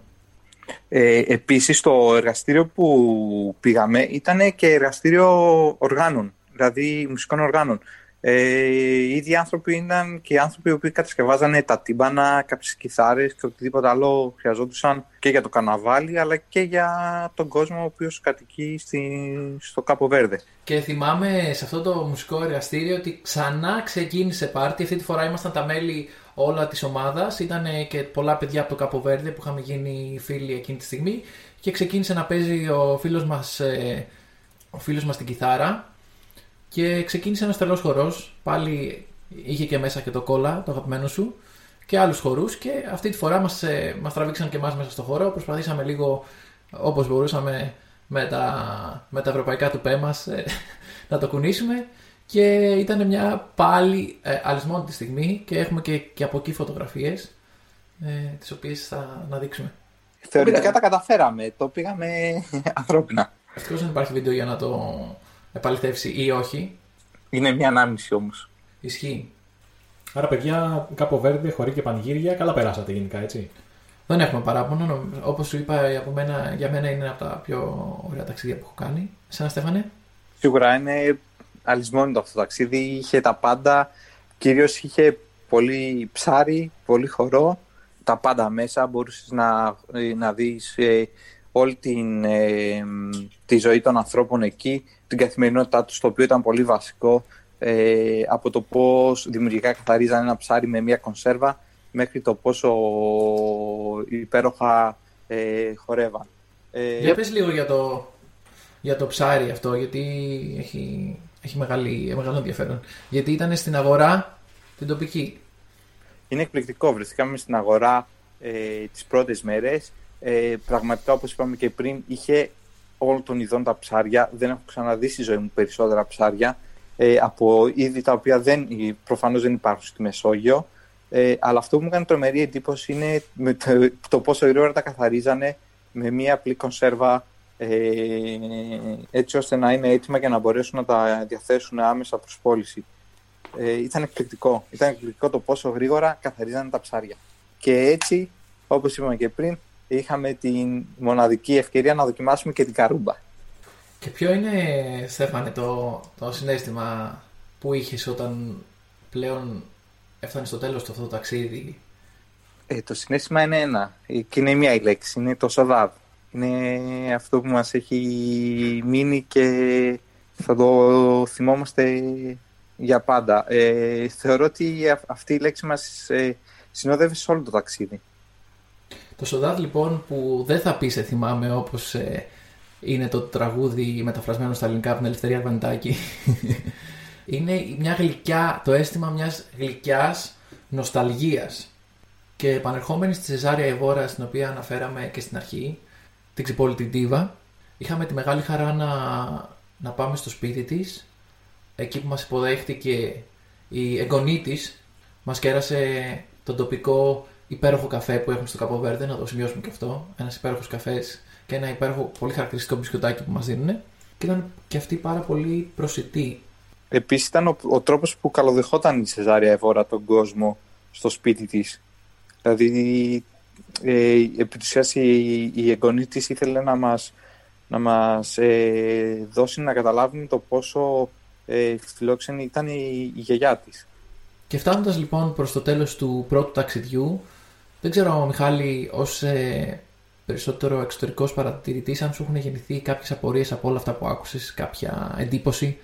Ε, επίσης, το εργαστήριο που πήγαμε ήταν και εργαστήριο οργάνων, δηλαδή μουσικών οργάνων. Ε, οι ίδιοι άνθρωποι ήταν και οι άνθρωποι οι οποίοι κατασκευάζανε τα τύμπανα, κάποιες κιθάρες και οτιδήποτε άλλο χρειαζόντουσαν και για το καρναβάλι αλλά και για τον κόσμο ο οποίος κατοικεί στη, στο Κάπο Βέρδε. Και θυμάμαι σε αυτό το μουσικό εργαστήριο ότι ξανά ξεκίνησε πάρτι. Αυτή τη φορά ήμασταν τα μέλη όλα της ομάδας. Ήταν και πολλά παιδιά από το Κάπο Βέρδε που είχαμε γίνει φίλοι εκείνη τη στιγμή. Και ξεκίνησε να παίζει ο φίλος μας, ε, ο φίλος μας την κιθάρα. Και ξεκίνησε ένας τρελός χορός, πάλι είχε και μέσα και το κόλλα, το αγαπημένο σου, και άλλους χορούς και αυτή τη φορά μας, ε, μας τραβήξαν και εμάς μέσα στο χώρο. Προσπαθήσαμε λίγο όπως μπορούσαμε με τα, με τα ευρωπαϊκά του πέ μας ε, <laughs> να το κουνήσουμε και ήταν μια πάλι ε, αλυσμόνητη στιγμή και έχουμε και, και από εκεί φωτογραφίες ε, τις οποίες θα να δείξουμε. Θεωρητικά τα καταφέραμε. Το πήγαμε <laughs> ανθρώπινα. Ευτυχώς δεν υπάρχει βίντεο για να το επαληθεύσει ή όχι. Είναι μια ανάμνηση όμως. Ισχύει. Άρα, παιδιά, κάπου βέρντε, χωρί και πανηγύρια, καλά περάσατε γενικά, έτσι. Δεν έχουμε παράπονο. Όπως σου είπα, από μένα, για μένα είναι από τα πιο ωραία ταξίδια που έχω κάνει. Εσένα, Στέφανε; Σίγουρα είναι αλυσμόνητο αυτό το ταξίδι. Είχε τα πάντα. Κυρίως είχε πολύ ψάρι, πολύ χορό. Τα πάντα μέσα. Μπορούσες να, να δεις ε, όλη την, ε, τη ζωή των ανθρώπων εκεί, την καθημερινότητά τους, το οποίο ήταν πολύ βασικό. Ε, από το πώς δημιουργικά καθαρίζαν ένα ψάρι με μια κονσέρβα μέχρι το πόσο υπέροχα ε, χορεύαν. Ε, Για πες λίγο για το, για το ψάρι αυτό, γιατί έχει, έχει μεγάλη, μεγάλο ενδιαφέρον. Γιατί ήταν στην αγορά την τοπική. Είναι εκπληκτικό. Βρεθήκαμε στην αγορά ε, τις πρώτες μέρες. Ε, πραγματικά, όπως είπαμε και πριν, είχε όλων των ειδών τα ψάρια. Δεν έχω ξαναδεί στη ζωή μου περισσότερα ψάρια ε, από είδη τα οποία δεν, προφανώς δεν υπάρχουν στη Μεσόγειο. Ε, αλλά αυτό που μου έκανε τρομερή εντύπωση είναι με το, το πόσο γρήγορα τα καθαρίζανε με μία απλή κονσέρβα ε, έτσι ώστε να είναι έτοιμα και να μπορέσουν να τα διαθέσουν άμεσα προς πώληση. Ε, ήταν εκπληκτικό. Ήταν εκπληκτικό το πόσο γρήγορα καθαρίζανε τα ψάρια. Και έτσι, όπως είπαμε και πριν, είχαμε την μοναδική ευκαιρία να δοκιμάσουμε και την καρούμπα. Και ποιο είναι, Στέφανε, το, το συνέστημα που είχες όταν πλέον έφτανες στο τέλος του αυτό το ταξίδι; Ε, το συνέστημα είναι ένα και είναι μία η λέξη, είναι το σοδάβ. Είναι αυτό που μας έχει μείνει και θα το θυμόμαστε για πάντα. Ε, θεωρώ ότι α- αυτή η λέξη μας ε, συνόδευε σε όλο το ταξίδι. Το Σοδάδ λοιπόν που δεν θα πεις σε θυμάμαι όπως ε, είναι το τραγούδι μεταφρασμένο στα ελληνικά από την Ελευθερία Αρβανιτάκη. <laughs> είναι μια γλυκιά, το αίσθημα μιας γλυκιάς νοσταλγίας. Και επανερχόμενοι στη Σεζάρια Εβόρα, στην οποία αναφέραμε και στην αρχή, την ξυπόλυτη Ντίβα, είχαμε τη μεγάλη χαρά να, να πάμε στο σπίτι της, εκεί που μας υποδέχτηκε η εγγονή της, μας κέρασε τον τοπικό υπέροχο καφέ που έχουν στο Καποβέρδε, να το σημειώσουμε και αυτό. Ένας υπέροχος καφές και ένα υπέροχο, πολύ χαρακτηριστικό μπισκοτάκι που μας δίνουν. Και ήταν και αυτή πάρα πολύ προσιτή. Επίσης ήταν ο, ο τρόπος που καλοδεχόταν η Σεζάρια Εβόρα τον κόσμο στο σπίτι της. Δηλαδή, ε, επί της ουσίας, η, η εγγονή της ήθελε να μας, να μας ε, δώσει να καταλάβουμε το πόσο ε, φιλόξενη ήταν η, η γιαγιά της. Και φτάνοντας λοιπόν προς το τέλος του πρώτου ταξιδιού, δεν ξέρω, Μιχάλη, ως ε, περισσότερο εξωτερικός παρατηρητής, αν σου έχουν γεννηθεί κάποιες απορίες από όλα αυτά που άκουσες, κάποια εντύπωση;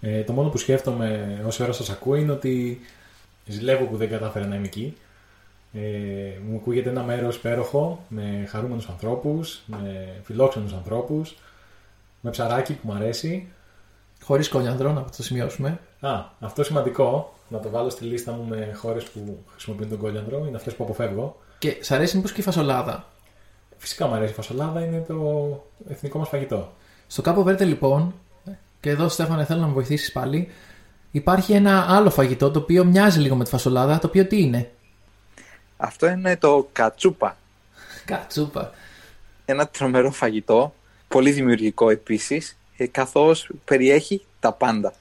Ε, το μόνο που σκέφτομαι όση ώρα σας ακούω είναι ότι ζηλεύω που δεν κατάφερα να είμαι εκεί. Ε, μου ακούγεται ένα μέρος υπέροχο, με χαρούμενους ανθρώπους, με φιλόξενους ανθρώπους, με ψαράκι που μου αρέσει. Χωρίς κόλιανδρο, να το σημειώσουμε. Α, αυτό σημαντικό, να το βάλω στη λίστα μου με χώρες που χρησιμοποιούν τον κόλιανδρο, είναι αυτές που αποφεύγω. Και σ' αρέσει μήπως και η φασολάδα; Φυσικά μου αρέσει η φασολάδα, είναι το εθνικό μας φαγητό. Στο Κάπο Βέρτε λοιπόν, και εδώ Στέφανε θέλω να με βοηθήσεις πάλι, υπάρχει ένα άλλο φαγητό το οποίο μοιάζει λίγο με τη φασολάδα, το οποίο τι είναι; Αυτό είναι το κατσούπα. Κατσούπα. Ένα τρομερό φαγητό, πολύ δημιουργικό επίσης, ε, καθώς περιέχει τα πάντα.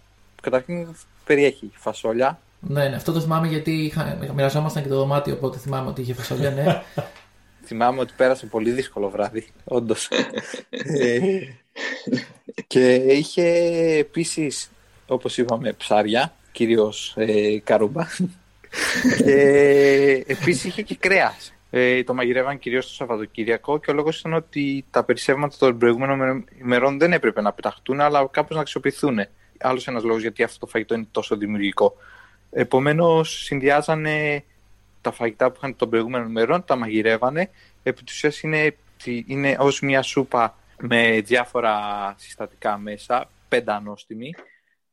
Καταρχήν περιέχει φασόλια, Ναι, ναι, αυτό το θυμάμαι γιατί είχα, μοιραζόμασταν και το δωμάτιο, οπότε θυμάμαι ότι είχε φασολιά, ναι. <laughs> Θυμάμαι ότι πέρασε πολύ δύσκολο βράδυ, όντως. και είχε επίσης, όπως είπαμε, ψάρια, κυρίως ε, καρούμπα. και επίσης είχε και κρέας. Ε, το μαγειρεύαν κυρίως το Σαββατοκύριακο και ο λόγος ήταν ότι τα περισσεύματα των προηγούμενων ημερών δεν έπρεπε να πεταχτούν, αλλά κάπως να αξιοποιηθούν. Άλλος ένας λόγος γιατί αυτό το φαγητό είναι τόσο δημιουργικό. Επομένως, συνδυάζανε τα φαγητά που είχαν των προηγούμενων ημερών, τα μαγειρεύανε. Επί της ουσίας είναι, είναι ως μια σούπα με διάφορα συστατικά μέσα, πέντα ανώστιμη,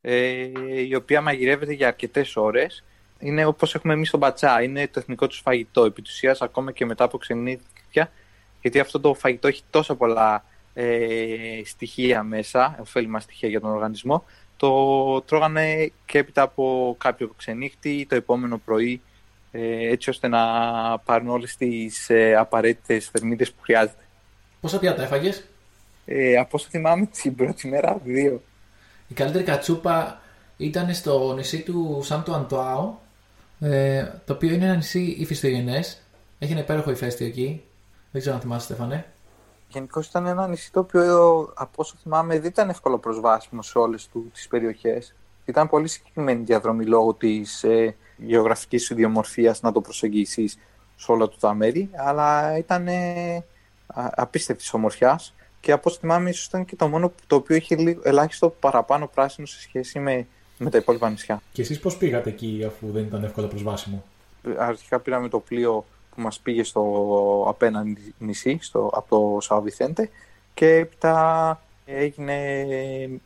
ε, η οποία μαγειρεύεται για αρκετές ώρες. Είναι όπως έχουμε εμείς στο μπατσά, είναι το εθνικό τους φαγητό. Επί της ουσίας, ακόμα και μετά από ξενίδια, γιατί αυτό το φαγητό έχει τόσα πολλά ε, στοιχεία μέσα, ωφέλιμα στοιχεία για τον οργανισμό, το τρώγανε και έπειτα από κάποιο ξενύχτη το επόμενο πρωί ε, έτσι ώστε να πάρουν όλες τις ε, απαραίτητες θερμίδες που χρειάζεται. Πόσα πιάτα έφαγες, Ε, από όσο θυμάμαι <laughs> την πρώτη μέρα, δύο. Η καλύτερη κατσούπα ήταν στο νησί του Σάντο Αντουάο, ε, το οποίο είναι ένα νησί ηφαιστειογενέ. Έχει ένα υπέροχο ηφαίστειο εκεί. Δεν ξέρω αν θυμάσαι, Στέφανε. Γενικώς ήταν ένα νησί το οποίο, από όσο θυμάμαι, δεν ήταν εύκολο προσβάσιμο σε όλες του τις περιοχές. Ήταν πολύ συγκεκριμένη διαδρομή λόγω της ε, γεωγραφικής ιδιομορφίας να το προσεγγίσεις σε όλα του τα μέρη, αλλά ήταν ε, α- απίστευτης ομορφιάς και από όσο θυμάμαι ίσως ήταν και το μόνο το οποίο είχε λίγο- ελάχιστο παραπάνω πράσινο σε σχέση με, με τα υπόλοιπα νησιά. Και εσείς πώς πήγατε εκεί αφού δεν ήταν εύκολα προσβάσιμο; Αρχικά πήραμε το πλοίο που μας πήγε στο απέναντι νησί, στο, από το Σαο Βιθέντε και έπειτα έγινε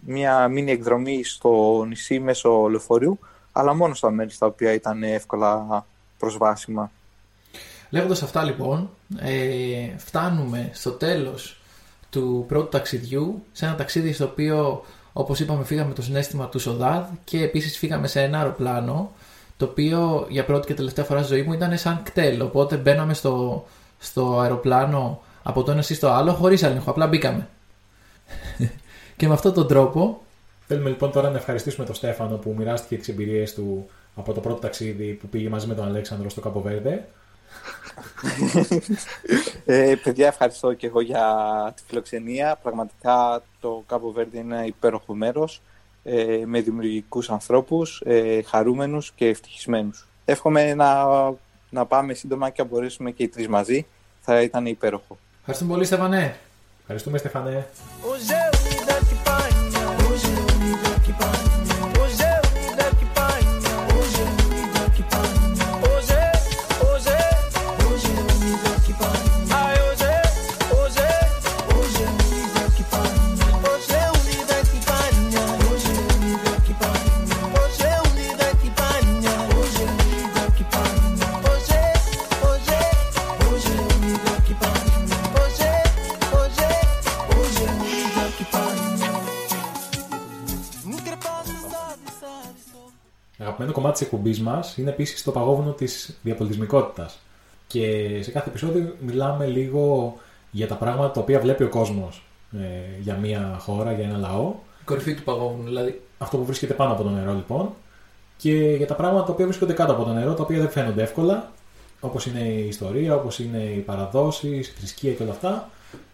μια μίνι εκδρομή στο νησί μέσω λεωφορείου αλλά μόνο στα μέρη στα οποία ήταν εύκολα προσβάσιμα. Λέγοντας αυτά λοιπόν, ε, φτάνουμε στο τέλος του πρώτου ταξιδιού, σε ένα ταξίδι στο οποίο, όπως είπαμε, φύγαμε με το συνέστημα του Σοδάδ και επίσης φύγαμε σε ένα αεροπλάνο, το οποίο για πρώτη και τελευταία φορά στη ζωή μου ήταν σαν κτέλ, οπότε μπαίναμε στο, στο αεροπλάνο από το ένα ή στο άλλο χωρίς έλεγχο, απλά μπήκαμε. <laughs> και με αυτόν τον τρόπο Θέλουμε λοιπόν τώρα να ευχαριστήσουμε τον Στέφανο που μοιράστηκε τις εμπειρίες του από το πρώτο ταξίδι που πήγε μαζί με τον Αλέξανδρο στο Καποβέρδε. Ε, παιδιά, ευχαριστώ και εγώ για τη φιλοξενία. Πραγματικά το Κάπο Βέρντι είναι ένα υπέροχο μέρος ε, με δημιουργικούς ανθρώπους, ε, χαρούμενους και ευτυχισμένους. Εύχομαι να, να πάμε σύντομα και να μπορέσουμε και οι τρεις μαζί. Θα ήταν υπέροχο. Ευχαριστούμε πολύ Στεφανέ. Ευχαριστούμε Στεφανέ. Αγαπημένο κομμάτι της εκπομπής μας είναι επίσης το παγόβουνο της διαπολιτισμικότητας. Και σε κάθε επεισόδιο μιλάμε λίγο για τα πράγματα τα οποία βλέπει ο κόσμος ε, για μια χώρα, για ένα λαό. Η κορυφή του παγόβουνου δηλαδή. Αυτό που βρίσκεται πάνω από το νερό λοιπόν. Και για τα πράγματα τα οποία βρίσκονται κάτω από το νερό, τα οποία δεν φαίνονται εύκολα. Όπως είναι η ιστορία, όπως είναι οι παραδόσεις, η θρησκεία και όλα αυτά.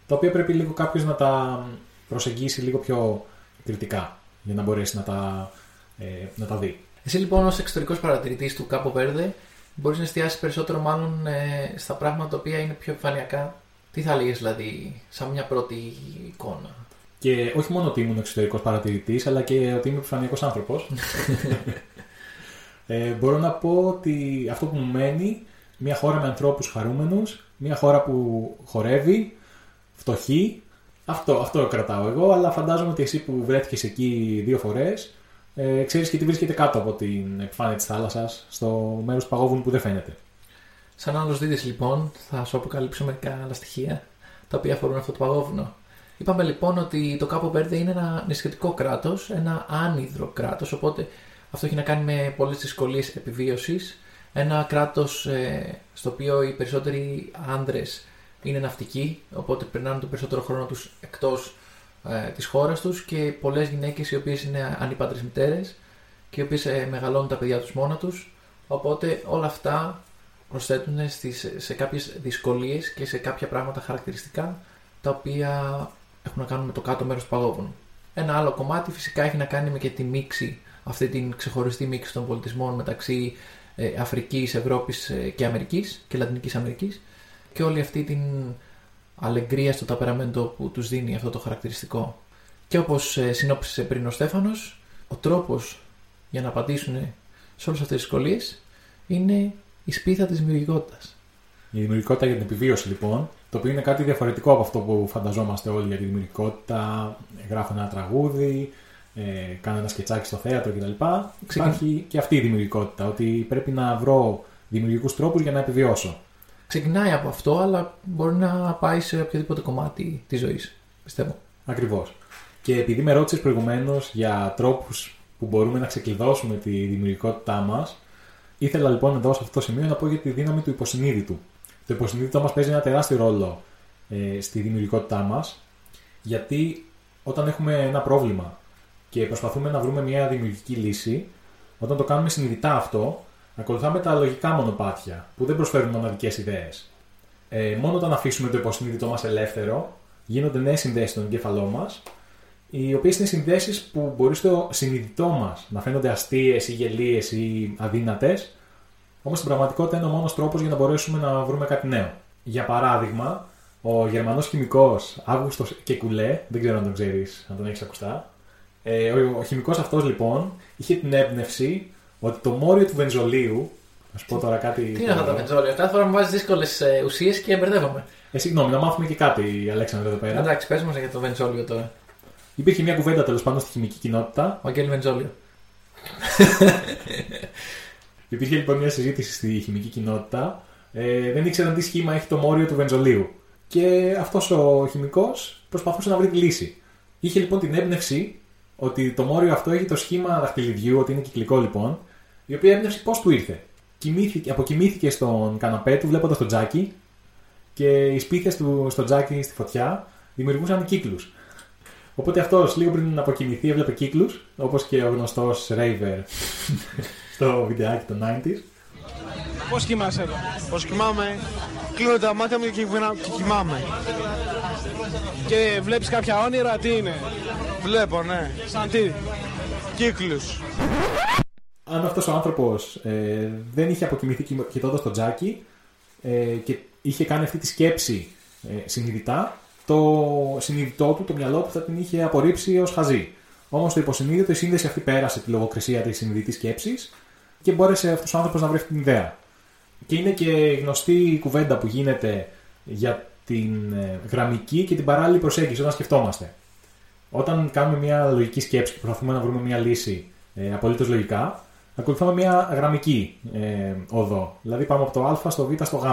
Τα οποία πρέπει λίγο κάποιος να τα προσεγγίσει λίγο πιο κριτικά για να μπορέσει να τα, ε, να τα δει. Εσύ λοιπόν ως εξωτερικός παρατηρητής του Κάπο Βέρδε μπορείς να εστιάσεις περισσότερο μάλλον ε, στα πράγματα τα οποία είναι πιο επιφανειακά. Τι θα έλεγες δηλαδή σαν μια πρώτη εικόνα; Και όχι μόνο ότι ήμουν εξωτερικός παρατηρητής, αλλά και ότι είμαι επιφανειακός άνθρωπος. <laughs> ε, μπορώ να πω ότι αυτό που μου μένει, μια χώρα με ανθρώπους χαρούμενους, μια χώρα που χορεύει, φτωχή. Αυτό, αυτό κρατάω εγώ, αλλά φαντάζομαι ότι εσύ που βρέθηκες εκεί δύο φορές, ε, ξέρεις και τι βρίσκεται κάτω από την επιφάνεια της θάλασσας, στο μέρος του παγόβουνου που δεν φαίνεται. Σαν άλλος δίδυς λοιπόν θα σου αποκαλύψω μερικά άλλα στοιχεία τα οποία αφορούν αυτό το παγόβουνο. Είπαμε λοιπόν ότι το Κάπο Βέρδε είναι ένα νησιωτικό κράτος, ένα άνυδρο κράτος, οπότε αυτό έχει να κάνει με πολλές δυσκολίες επιβίωσης. Ένα κράτος στο οποίο οι περισσότεροι άνδρες είναι ναυτικοί, οπότε περνάνε τον περισσότερο χρόνο τους εκτός ε, της χώρας τους και πολλές γυναίκες οι οποίες είναι ανήπαντρε μητέρες και οι οποίες μεγαλώνουν τα παιδιά τους μόνα τους. Οπότε όλα αυτά προσθέτουν στις, σε κάποιες δυσκολίες και σε κάποια πράγματα χαρακτηριστικά τα οποία έχουν να κάνουν με το κάτω μέρος του παγόβουνου. Ένα άλλο κομμάτι φυσικά έχει να κάνει με και τη μίξη, αυτή την ξεχωριστή μίξη των πολιτισμών μεταξύ ε, Αφρικής, Ευρώπης ε, και Αμερικής και Λατινικής Αμερικής και όλη αυτή την αλεγκρία στο ταπεραμέντο που τους δίνει αυτό το χαρακτηριστικό. Και όπως ε, συνόψισε πριν ο Στέφανος, ο τρόπος για να απαντήσουν σε όλες αυτές τις δυσκολίες είναι η σπίθα της δημιουργικότητας. Η δημιουργικότητα για την επιβίωση λοιπόν, το οποίο είναι κάτι διαφορετικό από αυτό που φανταζόμαστε όλοι για τη δημιουργικότητα. Γράφουν ένα τραγούδι, ε, κάνω ένα σκετσάκι στο θέατρο κτλ. Υπάρχει και αυτή η δημιουργικότητα, ότι πρέπει να βρω δημιουργικούς τρόπους για να επιβιώσω. Ξεκινάει από αυτό, αλλά μπορεί να πάει σε οποιοδήποτε κομμάτι της ζωής. Πιστεύω. Ακριβώς. Και επειδή με ρώτησες προηγουμένως για τρόπους που μπορούμε να ξεκλειδώσουμε τη δημιουργικότητά μας, ήθελα λοιπόν εδώ σε αυτό το σημείο να πω για τη δύναμη του υποσυνείδητου. Το υποσυνείδητο μας παίζει ένα τεράστιο ρόλο ε, στη δημιουργικότητά μας, γιατί όταν έχουμε ένα πρόβλημα και προσπαθούμε να βρούμε μια δημιουργική λύση, όταν το κάνουμε συνειδητά αυτό, ακολουθάμε τα λογικά μονοπάτια που δεν προσφέρουν μοναδικές ιδέες. Ε, μόνο όταν αφήσουμε το υποσυνείδητό μας ελεύθερο, γίνονται νέες συνδέσεις στον εγκέφαλό μας, οι οποίες είναι συνδέσεις που μπορεί στο συνειδητό μας να φαίνονται αστείες ή γελίες ή αδύνατες, όμως στην πραγματικότητα είναι ο μόνος τρόπος για να μπορέσουμε να βρούμε κάτι νέο. Για παράδειγμα, ο Γερμανός χημικός Αύγουστος Κεκουλέ, δεν ξέρω αν τον ξέρεις, αν τον έχεις ακουστά. Ε, ο, ο χημικός αυτός λοιπόν είχε την έμπνευση ότι το μόριο του βενζολίου. Να σου πω τώρα κάτι. Τι είναι αυτά τα βενζόλια. Κάθε φορά μου βάζεις δύσκολες ουσίες και μπερδεύομαι. Ε, συγγνώμη, να μάθουμε και κάτι, Αλέξανδρο, εδώ πέρα. Εντάξει, πες μας για το βενζόλιο τώρα. Υπήρχε μια κουβέντα τέλος πάντων στη χημική κοινότητα. Ο Αγγέλη Βενζόλιο. <laughs> Υπήρχε λοιπόν μια συζήτηση στη χημική κοινότητα. Ε, δεν ήξεραν τι σχήμα έχει το μόριο του βενζολίου. Και αυτός ο χημικός προσπαθούσε να βρει τη λύση. Είχε λοιπόν την έμπνευση ότι το μόριο αυτό έχει το σχήμα δαχτυλιδιού, ότι είναι κυκλικό λοιπόν, η οποία έμπνευση πώς του ήρθε; Κοιμήθηκε, αποκοιμήθηκε στον καναπέ του βλέποντας τον τζάκι και οι σπίθες του στο τζάκι στη φωτιά δημιουργούσαν κύκλους. Οπότε αυτός λίγο πριν να αποκοιμηθεί έβλεπε κύκλους, όπως και ο γνωστός Raver <laughs> στο βιντεάκι των 90s. Πώς κοιμάσαι εδώ; Πώς κοιμάμαι, κλείνω τα μάτια μου και, κυβερνα- και κοιμάμαι. Και βλέπεις κάποια όνειρα, τι είναι; Βλέπω, ναι. Σαν τι; Κύκλους. Αν αυτός ο άνθρωπος ε, δεν είχε αποκοιμηθεί κοιτώντας τον Τζάκι ε, και είχε κάνει αυτή τη σκέψη ε, συνειδητά, το συνειδητό του, το μυαλό του θα την είχε απορρίψει ως χαζή. Όμως το υποσυνείδητο, η σύνδεση αυτή πέρασε τη λογοκρισία της συνειδητής σκέψης και μπόρεσε αυτός ο άνθρωπος να βρει αυτή την ιδέα. Και είναι και γνωστή η κουβέντα που γίνεται για την ε, γραμμική και την παράλληλη προσέγγιση όταν σκεφτόμαστε. Όταν κάνουμε μια λογική σκέψη και προσπαθούμε να βρούμε μια λύση ε, απολύτως λογικά, ακολουθούμε μια γραμμική ε, οδό. Δηλαδή πάμε από το Α στο Β στο Γ.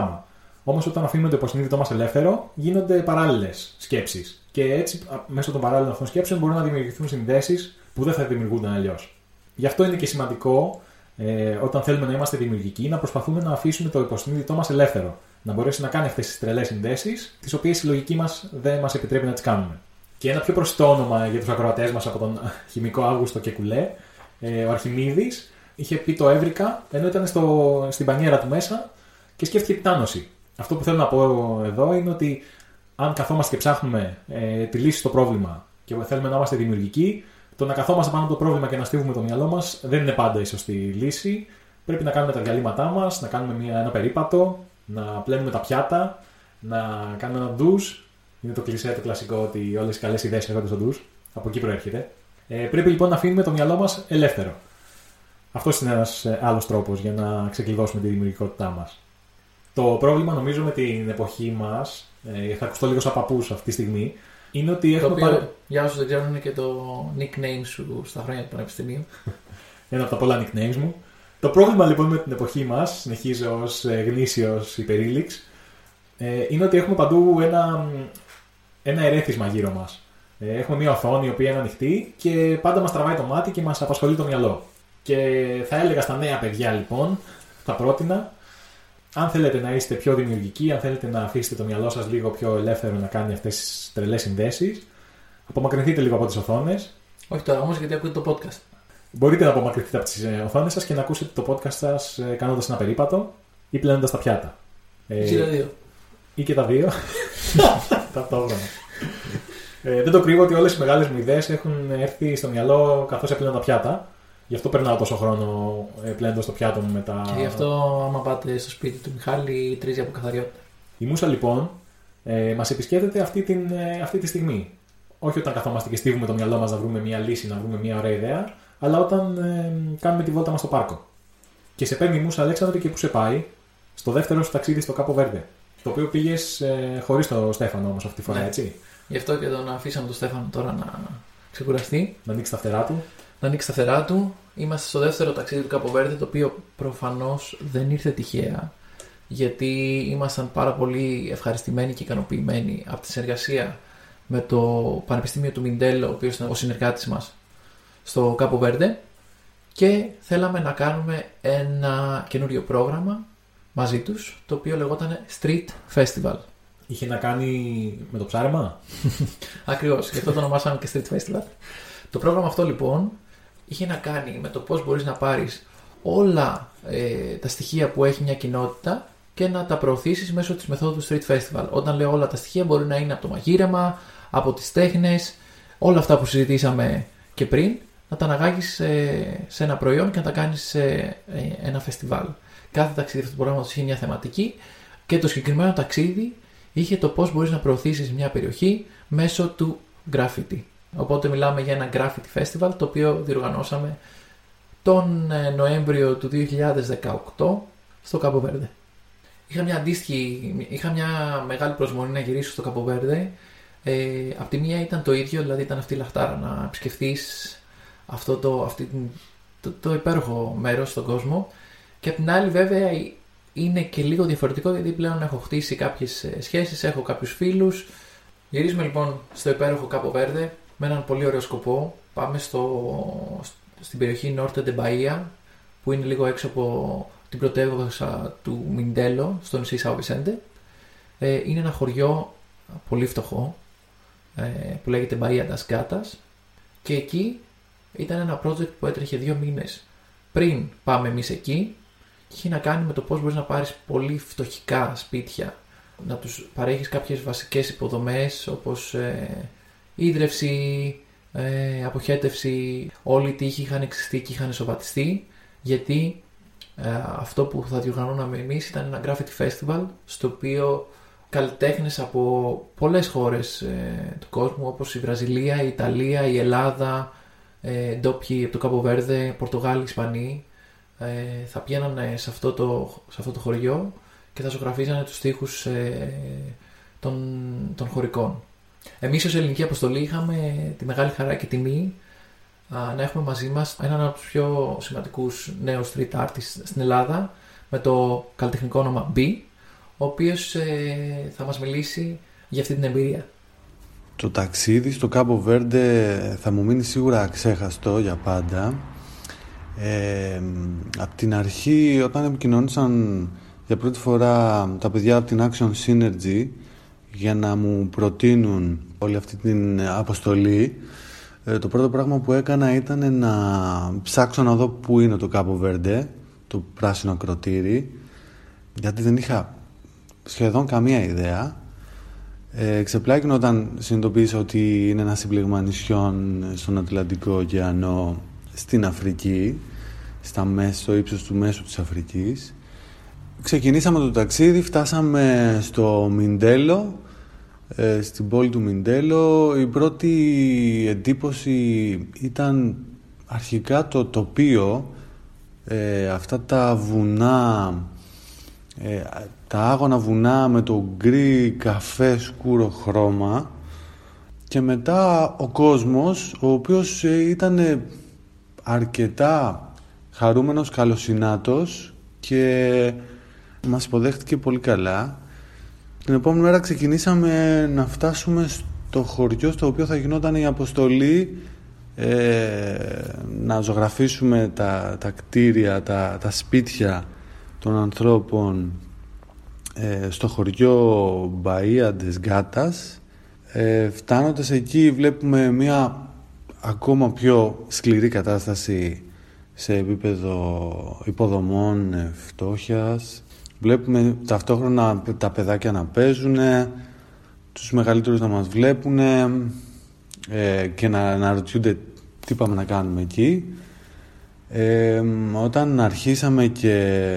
Όμως όταν αφήνουμε το υποσυνείδητό μας ελεύθερο, γίνονται παράλληλες σκέψεις. Και έτσι, α, μέσω των παράλληλων αυτών σκέψεων, μπορούν να δημιουργηθούν συνδέσεις που δεν θα δημιουργούνταν αλλιώς. Γι' αυτό είναι και σημαντικό, ε, όταν θέλουμε να είμαστε δημιουργικοί, να προσπαθούμε να αφήσουμε το υποσυνείδητό μας ελεύθερο. Να μπορέσει να κάνει αυτές τις τρελές συνδέσεις, τις οποίες η λογική μας δεν μας επιτρέπει να τις κάνουμε. Και ένα πιο προσιτό όνομα για τους ακροατές μας από τον <laughs> χημικό Αύγουστο και Κουλέ, ε, ο Αρχιμίδης, είχε πει το έβρικα, ενώ ήταν στο, στην πανιέρα του μέσα και σκέφτηκε την άνοση. Αυτό που θέλω να πω εδώ είναι ότι αν καθόμαστε και ψάχνουμε ε, τη λύση στο πρόβλημα και θέλουμε να είμαστε δημιουργικοί, το να καθόμαστε πάνω από το πρόβλημα και να στίβουμε το μυαλό μας δεν είναι πάντα η σωστή λύση. Πρέπει να κάνουμε τα διαλύματά μας, να κάνουμε μια, ένα περίπατο, να πλένουμε τα πιάτα, να κάνουμε ένα ντουζ. Είναι το κλισέ το κλασικό ότι όλες οι καλές ιδέες έρχονται στο ντουζ. Από εκεί προέρχεται. Ε, πρέπει λοιπόν να αφήνουμε το μυαλό μας ελεύθερο. Αυτός είναι ένας άλλος τρόπος για να ξεκλειδώσουμε τη δημιουργικότητά μας. Το πρόβλημα νομίζω με την εποχή μας, ε, θα ακουστώ λίγο σαν παππούς αυτή τη στιγμή, είναι ότι Το έχουμε οποίο, πάρει για όσους δεν ξέρουν, είναι και το nickname σου στα χρόνια του Πανεπιστημίου. <laughs> ένα από τα πολλά nicknames μου. Το πρόβλημα λοιπόν με την εποχή μας, συνεχίζω ως γνήσιος υπερήλιξ, ε, είναι ότι έχουμε παντού ένα, ένα ερέθισμα γύρω μας. Ε, έχουμε μια οθόνη η οποία είναι ανοιχτή και πάντα μας τραβάει το μάτι και μας απασχολεί το μυαλό. Και θα έλεγα στα νέα παιδιά λοιπόν, θα πρότεινα, αν θέλετε να είστε πιο δημιουργικοί, αν θέλετε να αφήσετε το μυαλό σας λίγο πιο ελεύθερο να κάνει αυτές τις τρελές συνδέσεις, απομακρυνθείτε λίγο από τις οθόνες. Όχι τώρα όμως, γιατί ακούτε το podcast. Μπορείτε να απομακρυνθείτε από τις οθόνες σας και να ακούσετε το podcast σας κάνοντας ένα περίπατο ή πλένοντας τα πιάτα. Ε, Εσύ τα δύο. ή και τα δύο. <laughs> Ταυτόχρονα. Ε, δεν το κρύβω ότι όλες οι μεγάλες μου ιδέες έχουν έρθει στο μυαλό καθώς έπλαινα τα πιάτα. Γι' αυτό περνάω τόσο χρόνο ε, πλένοντας το πιάτο μου με τα. Και γι' αυτό, άμα πάτε στο σπίτι του Μιχάλη, τρίζει από καθαριότητα. Η Μούσα λοιπόν ε, μας επισκέπτεται αυτή, την, ε, αυτή τη στιγμή. Όχι όταν καθόμαστε και στίβουμε το μυαλό μας να βρούμε μια λύση, να βρούμε μια ωραία ιδέα, αλλά όταν ε, κάνουμε τη βόλτα μας στο πάρκο. Και σε παίρνει η Μούσα Αλέξανδρο και πού σε πάει, στο δεύτερο σου ταξίδι στο Κάπο Βέρντε. Το οποίο πήγες ε, χωρίς τον Στέφανο όμως αυτή τη φορά, Ναι. έτσι; Γι' αυτό και τον αφήσαμε τον Στέφανο τώρα να ξεκουραστεί, Να ανοίξει τα φτερά του. Να ανοίξει τα φτερά του. Είμαστε στο δεύτερο ταξίδι του Καποβέρδε, το οποίο προφανώς δεν ήρθε τυχαία, γιατί ήμασταν πάρα πολύ ευχαριστημένοι και ικανοποιημένοι από τη συνεργασία με το Πανεπιστήμιο του Μιντέλο, ο οποίος ήταν ο συνεργάτης μας στο Κάπο Βέρντε και θέλαμε να κάνουμε ένα καινούριο πρόγραμμα μαζί τους, το οποίο λεγόταν Street Festival. Είχε να κάνει με το ψάρεμα; <laughs> Ακριβώς, γι' αυτό το ονομάσαμε και Street Festival. Το πρόγραμμα αυτό λοιπόν είχε να κάνει με το πώς μπορείς να πάρεις όλα ε, τα στοιχεία που έχει μια κοινότητα και να τα προωθήσεις μέσω της μεθόδου Street Festival. Όταν λέω όλα τα στοιχεία, μπορεί να είναι από το μαγείρεμα, από τις τέχνες, όλα αυτά που συζητήσαμε και πριν, να τα αναγάγεις σε ένα προϊόν και να τα κάνεις σε ε, ένα φεστιβάλ. Κάθε ταξίδι αυτού του προγράμματος είχε μια θεματική και το συγκεκριμένο ταξίδι είχε το πώς μπορείς να προωθήσεις μια περιοχή μέσω του graffiti. Οπότε μιλάμε για ένα graffiti festival το οποίο διοργανώσαμε τον ε, Νοέμβριο του 2018 στο Κάπο Βέρδε. Είχα μια αντίστοιχη, είχα μια μεγάλη προσμονή να γυρίσω στο Κάπο Βέρδε. Ε, απ' τη μία ήταν το ίδιο, δηλαδή ήταν αυτή η λαχτάρα να επισκεφθείς αυτό το, αυτή, την- το, το υπέροχο μέρος στον κόσμο και απ' την άλλη βέβαια είναι και λίγο διαφορετικό γιατί πλέον έχω χτίσει κάποιες ε, σχέσεις, έχω κάποιους φίλους. Γυρίζουμε λοιπόν στο υπέροχο Κάπο Βέρδε με έναν πολύ ωραίο σκοπό. Πάμε στο, στην περιοχή Νόρτε de Bahia που είναι λίγο έξω από την πρωτεύουσα του Μιντέλο στο νησί Σάου Βισέντε. Ε, είναι ένα χωριό πολύ φτωχό ε, που λέγεται Bahia das Gatas και εκεί ήταν ένα project που έτρεχε δύο μήνες πριν πάμε εμείς εκεί και είχε να κάνει με το πώς μπορείς να πάρεις πολύ φτωχικά σπίτια να τους παρέχεις κάποιες βασικές υποδομές όπως ε, ίδρυυση, ε, αποχέτευση, όλοι οι τείχοι είχαν εξιστεί και είχαν σοβατιστεί γιατί ε, αυτό που θα διοργανώναμε εμείς ήταν ένα graffiti festival στο οποίο καλλιτέχνες από πολλές χώρες ε, του κόσμου όπως η Βραζιλία, η Ιταλία, η Ελλάδα, ε, ντόπιοι από το Κάπο Βέρδε, Πορτογάλοι, Ισπανοί ε, θα πηγαίνανε σε αυτό, το, σε αυτό το χωριό και θα ζωγραφίζανε τους στίχους ε, των, των χωρικών. Εμείς ως ελληνική αποστολή είχαμε τη μεγάλη χαρά και τιμή α, να έχουμε μαζί μας έναν από τους πιο σημαντικούς νέους street artists στην Ελλάδα με το καλλιτεχνικό όνομα B ο οποίος ε, θα μας μιλήσει για αυτή την εμπειρία. Το ταξίδι στο Κάμπο Βέρντε θα μου μείνει σίγουρα αξέχαστο για πάντα. Ε, από την αρχή όταν επικοινωνήσαν για πρώτη φορά τα παιδιά από την Action Synergy για να μου προτείνουν όλη αυτή την αποστολή ε, το πρώτο πράγμα που έκανα ήταν να ψάξω να δω πού είναι το Κάμπο Βέρντε το πράσινο ακροτήρι γιατί δεν είχα σχεδόν καμία ιδέα ε, ξεπλάγινε όταν συνειδητοποίησα ότι είναι ένα σύμπλεγμα νησιών στον Ατλαντικό ωκεανό στην Αφρική, στα μέσο, στο ύψος του μέσου της Αφρικής. Ξεκινήσαμε το ταξίδι, φτάσαμε στο Μιντέλο, ε, στην πόλη του Μιντέλο. Η πρώτη εντύπωση ήταν αρχικά το τοπίο, ε, αυτά τα βουνά ε, τα άγωνα βουνά με το γκρι καφέ σκούρο χρώμα και μετά ο κόσμος ο οποίος ε, ήταν αρκετά χαρούμενος, καλοσυνάτος και μας υποδέχτηκε πολύ καλά. Την επόμενη μέρα ξεκινήσαμε να φτάσουμε στο χωριό στο οποίο θα γινόταν η αποστολή ε, να ζωγραφίσουμε τα, τα κτίρια, τα, τα σπίτια των ανθρώπων ε, στο χωριό Μπαία des Gatas. Ε, φτάνοντας εκεί βλέπουμε μια ακόμα πιο σκληρή κατάσταση σε επίπεδο υποδομών ε, φτώχειας. Βλέπουμε ταυτόχρονα τα παιδάκια να παίζουν, τους μεγαλύτερους να μας βλέπουν ε, και να, να ρωτιούνται τι πάμε να κάνουμε εκεί. Ε, όταν αρχίσαμε και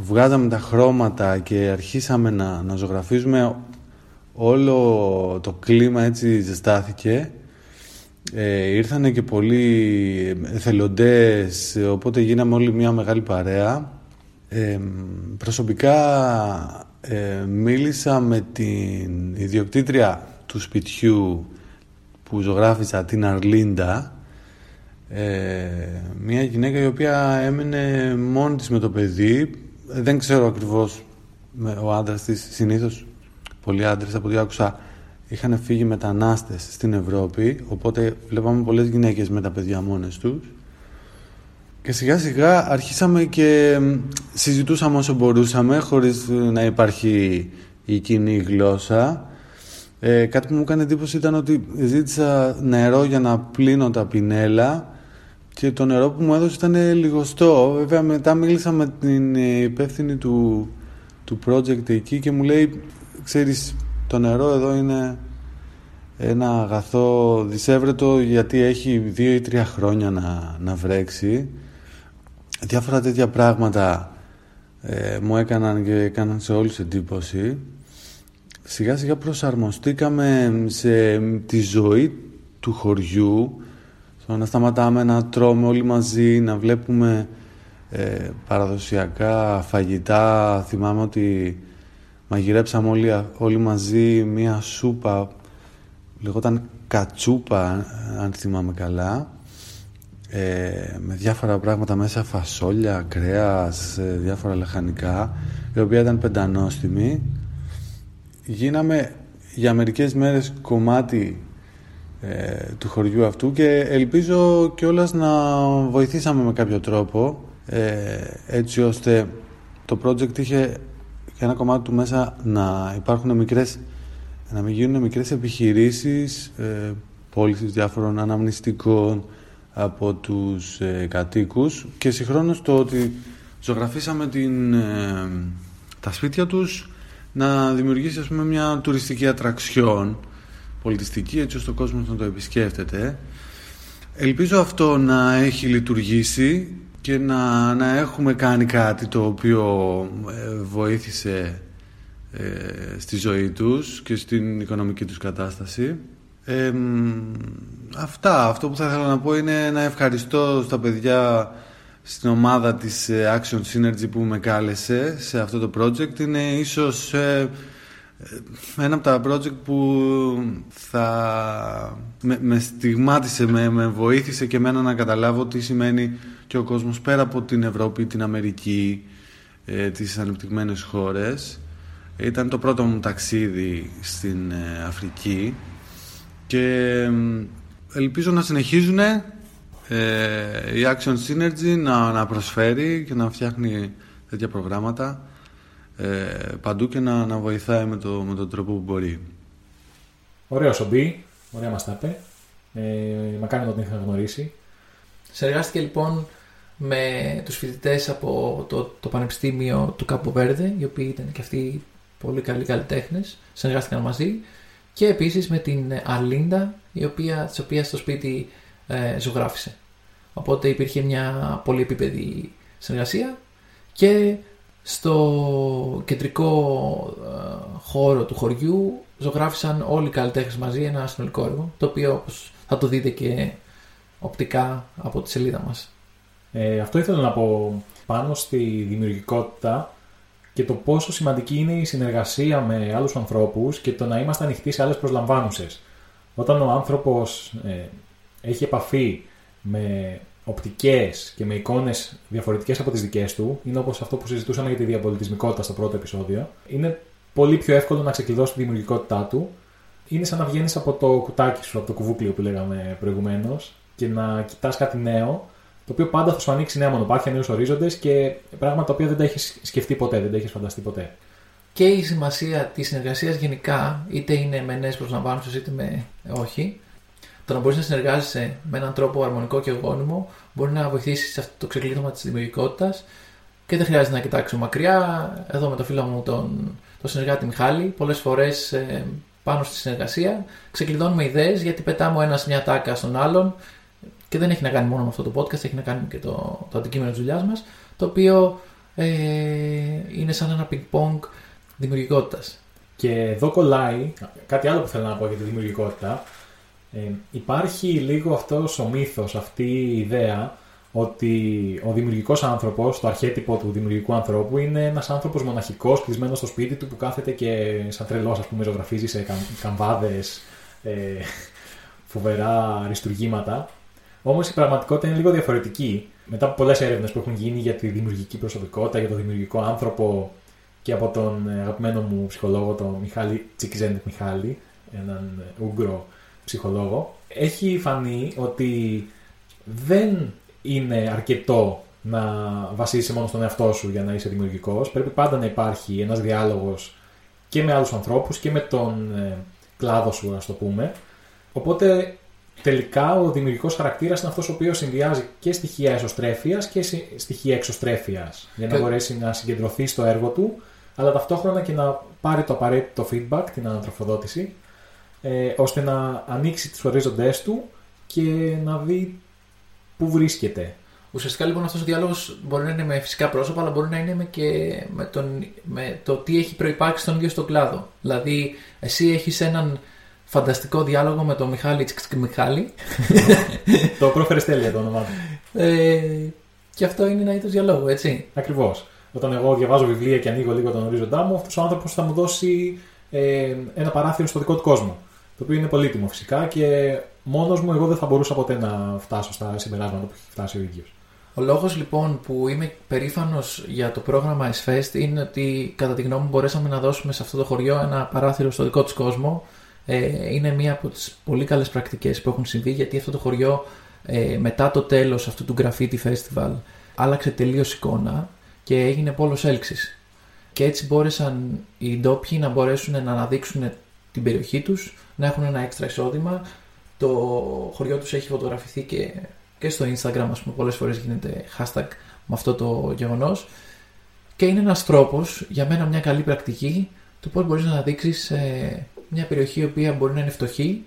βγάζαμε τα χρώματα και αρχίσαμε να, να ζωγραφίζουμε όλο το κλίμα έτσι ζεστάθηκε ε, ήρθανε και πολλοί εθελοντές οπότε γίναμε όλοι μια μεγάλη παρέα ε, προσωπικά ε, μίλησα με την ιδιοκτήτρια του σπιτιού που ζωγράφισα την Αρλίντα. Ε, μια γυναίκα η οποία έμεινε μόνη της με το παιδί. Δεν ξέρω ακριβώς με, ο άντρας της συνήθως. Πολλοί άντρες από ό,τι άκουσα είχαν φύγει μετανάστες στην Ευρώπη. Οπότε βλέπαμε πολλές γυναίκες με τα παιδιά μόνες τους και σιγά σιγά αρχίσαμε και συζητούσαμε όσο μπορούσαμε χωρίς να υπάρχει η κοινή γλώσσα ε, κάτι που μου έκανε εντύπωση ήταν ότι ζήτησα νερό για να πλύνω τα πινέλα και το νερό που μου έδωσε ήταν λιγοστό. Βέβαια μετά μίλησα με την υπεύθυνη του, του project εκεί και μου λέει ξέρεις το νερό εδώ είναι ένα αγαθό δισεύρετο γιατί έχει δύο ή τρία χρόνια να, να βρέξει. Διάφορα τέτοια πράγματα ε, μου έκαναν και έκαναν σε όλους εντύπωση. Σιγά σιγά προσαρμοστήκαμε σε τη ζωή του χωριού στο να σταματάμε να τρώμε όλοι μαζί, να βλέπουμε ε, παραδοσιακά φαγητά. Θυμάμαι ότι μαγειρέψαμε όλοι, όλοι μαζί μία σούπα, λεγόταν κατσούπα αν θυμάμαι καλά, ε, με διάφορα πράγματα μέσα, φασόλια, κρέας, ε, διάφορα λαχανικά, η οποία ήταν πεντανόστιμη. Γίναμε για μερικές μέρες κομμάτι ε, του χωριού αυτού και ελπίζω κιόλας να βοηθήσαμε με κάποιο τρόπο ε, έτσι ώστε το project είχε ένα κομμάτι του μέσα να υπάρχουν μικρές να μην γίνουν μικρές επιχειρήσεις ε, πώλησης διάφορων αναμνηστικών από τους ε, κατοίκους και συγχρόνως το ότι ζωγραφίσαμε την, ε, τα σπίτια τους να δημιουργήσει ας πούμε μια τουριστική ατραξιόν πολιτιστική έτσι ώστε ο κόσμος να το επισκέφτεται. Ελπίζω αυτό να έχει λειτουργήσει και να, να έχουμε κάνει κάτι το οποίο ε, βοήθησε ε, στη ζωή τους και στην οικονομική τους κατάσταση. Ε, αυτά. Αυτό που θα ήθελα να πω είναι να ευχαριστώ στα παιδιά στην ομάδα της ε, Action Synergy που με κάλεσε σε αυτό το project. Είναι ίσως ε, ένα από τα project που θα με, με στιγμάτισε, με, με βοήθησε και εμένα να καταλάβω τι σημαίνει και ο κόσμος πέρα από την Ευρώπη, την Αμερική, ε, τις ανεπτυγμένες χώρες. Ήταν το πρώτο μου ταξίδι στην ε, Αφρική και ελπίζω να συνεχίζουν ε, η Action Synergy να, να προσφέρει και να φτιάχνει τέτοια προγράμματα ε, παντού και να, να βοηθάει με, το, με τον τρόπο που μπορεί. Ωραίο Σομπί, ωραία μας τα είπε. Ε, μακάρι να τον είχα γνωρίσει. Συνεργάστηκε λοιπόν με τους φοιτητές από το, το Πανεπιστήμιο του Κάπο Βέρδε, οι οποίοι ήταν και αυτοί πολύ καλοί καλλιτέχνες, συνεργάστηκαν μαζί και επίσης με την Αλίντα, η οποία, της οποίας στο σπίτι ε, ζωγράφησε. Οπότε υπήρχε μια πολύ επίπεδη συνεργασία και στο κεντρικό ε, χώρο του χωριού ζωγράφησαν όλοι οι καλλιτέχνες μαζί ένα συνολικό έργο, το οποίο όπως θα το δείτε και οπτικά από τη σελίδα μας. Ε, αυτό ήθελα να πω πάνω στη δημιουργικότητα και το πόσο σημαντική είναι η συνεργασία με άλλους ανθρώπους και το να είμαστε ανοιχτοί σε άλλες προσλαμβάνουσες. Όταν ο άνθρωπος ε, έχει επαφή με οπτικές και με εικόνες διαφορετικές από τις δικές του, είναι όπως αυτό που συζητούσαμε για τη διαπολιτισμικότητα στο πρώτο επεισόδιο, είναι πολύ πιο εύκολο να ξεκλειδώσει τη δημιουργικότητά του. Είναι σαν να βγαίνεις από το κουτάκι σου, από το κουβούκλιο που λέγαμε προηγουμένως και να κοιτάς κάτι νέο, το οποίο πάντα θα σου ανοίξει νέα μονοπάτια, νέους ορίζοντες και πράγματα τα οποία δεν τα έχεις σκεφτεί ποτέ, δεν τα έχεις φανταστεί ποτέ. Και η σημασία της συνεργασίας γενικά, είτε είναι με νέες προσλαμβάνουσε είτε με όχι, το να μπορείς να συνεργάζεσαι με έναν τρόπο αρμονικό και γόνιμο μπορεί να βοηθήσεις σε αυτό το ξεκλείδωμα της δημιουργικότητας και δεν χρειάζεται να κοιτάξω μακριά. Εδώ με το φίλο μου τον, τον συνεργάτη Μιχάλη, πολλές φορές ε, πάνω στη συνεργασία ξεκλειδώνουμε ιδέες γιατί πετάμε ο ένας μια τάκα στον άλλον και δεν έχει να κάνει μόνο με αυτό το podcast, έχει να κάνει και το, το αντικείμενο της δουλειάς μας, το οποίο ε, είναι σαν ένα ping-pong δημιουργικότητας. Και εδώ κολλάει κάτι άλλο που θέλω να πω για τη δημιουργικότητα. Ε, υπάρχει λίγο αυτός ο μύθος, αυτή η ιδέα ότι ο δημιουργικός άνθρωπος, το αρχέτυπο του δημιουργικού ανθρώπου είναι ένας άνθρωπος μοναχικός κλεισμένος στο σπίτι του που κάθεται και σαν τρελός ας πούμε ζωγραφίζει σε καμ, καμβάδες ε, φοβερά αριστουργήματα. Όμως η πραγματικότητα είναι λίγο διαφορετική. Μετά από πολλές έρευνες που έχουν γίνει για τη δημιουργική προσωπικότητα, για τον δημιουργικό άνθρωπο και από τον ε, αγαπημένο μου ψυχολόγο, τον Μιχάλη Τσικιζέντεκ Μιχάλη, έναν ε, Ούγκρο ψυχολόγο, έχει φανεί ότι δεν είναι αρκετό να βασίζεσαι μόνο στον εαυτό σου για να είσαι δημιουργικός. Πρέπει πάντα να υπάρχει ένας διάλογος και με άλλους ανθρώπους και με τον ε, κλάδο σου, ας το πούμε. Οπότε τελικά ο δημιουργικός χαρακτήρας είναι αυτός ο οποίος συνδυάζει και στοιχεία εσωστρέφειας και συ- στοιχεία εξωστρέφειας για να Και- μπορέσει να συγκεντρωθεί στο έργο του, αλλά ταυτόχρονα και να πάρει το απαραίτητο feedback, την ανατροφοδότηση, ε, ώστε να ανοίξει τις ορίζοντές του και να δει πού βρίσκεται. Ουσιαστικά λοιπόν αυτός ο διάλογος μπορεί να είναι με φυσικά πρόσωπα, αλλά μπορεί να είναι με και με, τον, με το τι έχει προπάρξει στον ίδιο στον κλάδο. Δηλαδή, εσύ έχεις έναν φανταστικό διάλογο με τον Μιχάλη Τσικ Μιχάλη. το πρόφερε τέλεια το όνομά του. Ε, και αυτό είναι ένα είδος διαλόγου, έτσι. Ακριβώς. Όταν εγώ διαβάζω βιβλία και ανοίγω λίγο τον ορίζοντά μου, αυτός ο άνθρωπος θα μου δώσει ε, ένα παράθυρο στο δικό του κόσμο. Το οποίο είναι πολύτιμο φυσικά και μόνος μου εγώ δεν θα μπορούσα ποτέ να φτάσω στα συμπεράσματα που έχει φτάσει ο ίδιος. Ο λόγος λοιπόν που είμαι περήφανος για το πρόγραμμα S-Fest είναι ότι κατά τη γνώμη μου μπορέσαμε να δώσουμε σε αυτό το χωριό ένα παράθυρο στο δικό τους κόσμο. Ε, είναι μία από τις πολύ καλές πρακτικές που έχουν συμβεί γιατί αυτό το χωριό ε, μετά το τέλος αυτού του Graffiti Festival άλλαξε τελείως εικόνα και έγινε πόλος έλξης. Και έτσι μπόρεσαν οι ντόπιοι να μπορέσουν να αναδείξουν την περιοχή τους, να έχουν ένα έξτρα εισόδημα. Το χωριό τους έχει φωτογραφηθεί και, και στο Instagram, ας πούμε, πολλές φορές γίνεται hashtag με αυτό το γεγονός. Και είναι ένας τρόπος, για μένα μια καλή πρακτική, του πώς μπορείς να αναδείξεις ε, μια περιοχή η οποία μπορεί να είναι φτωχή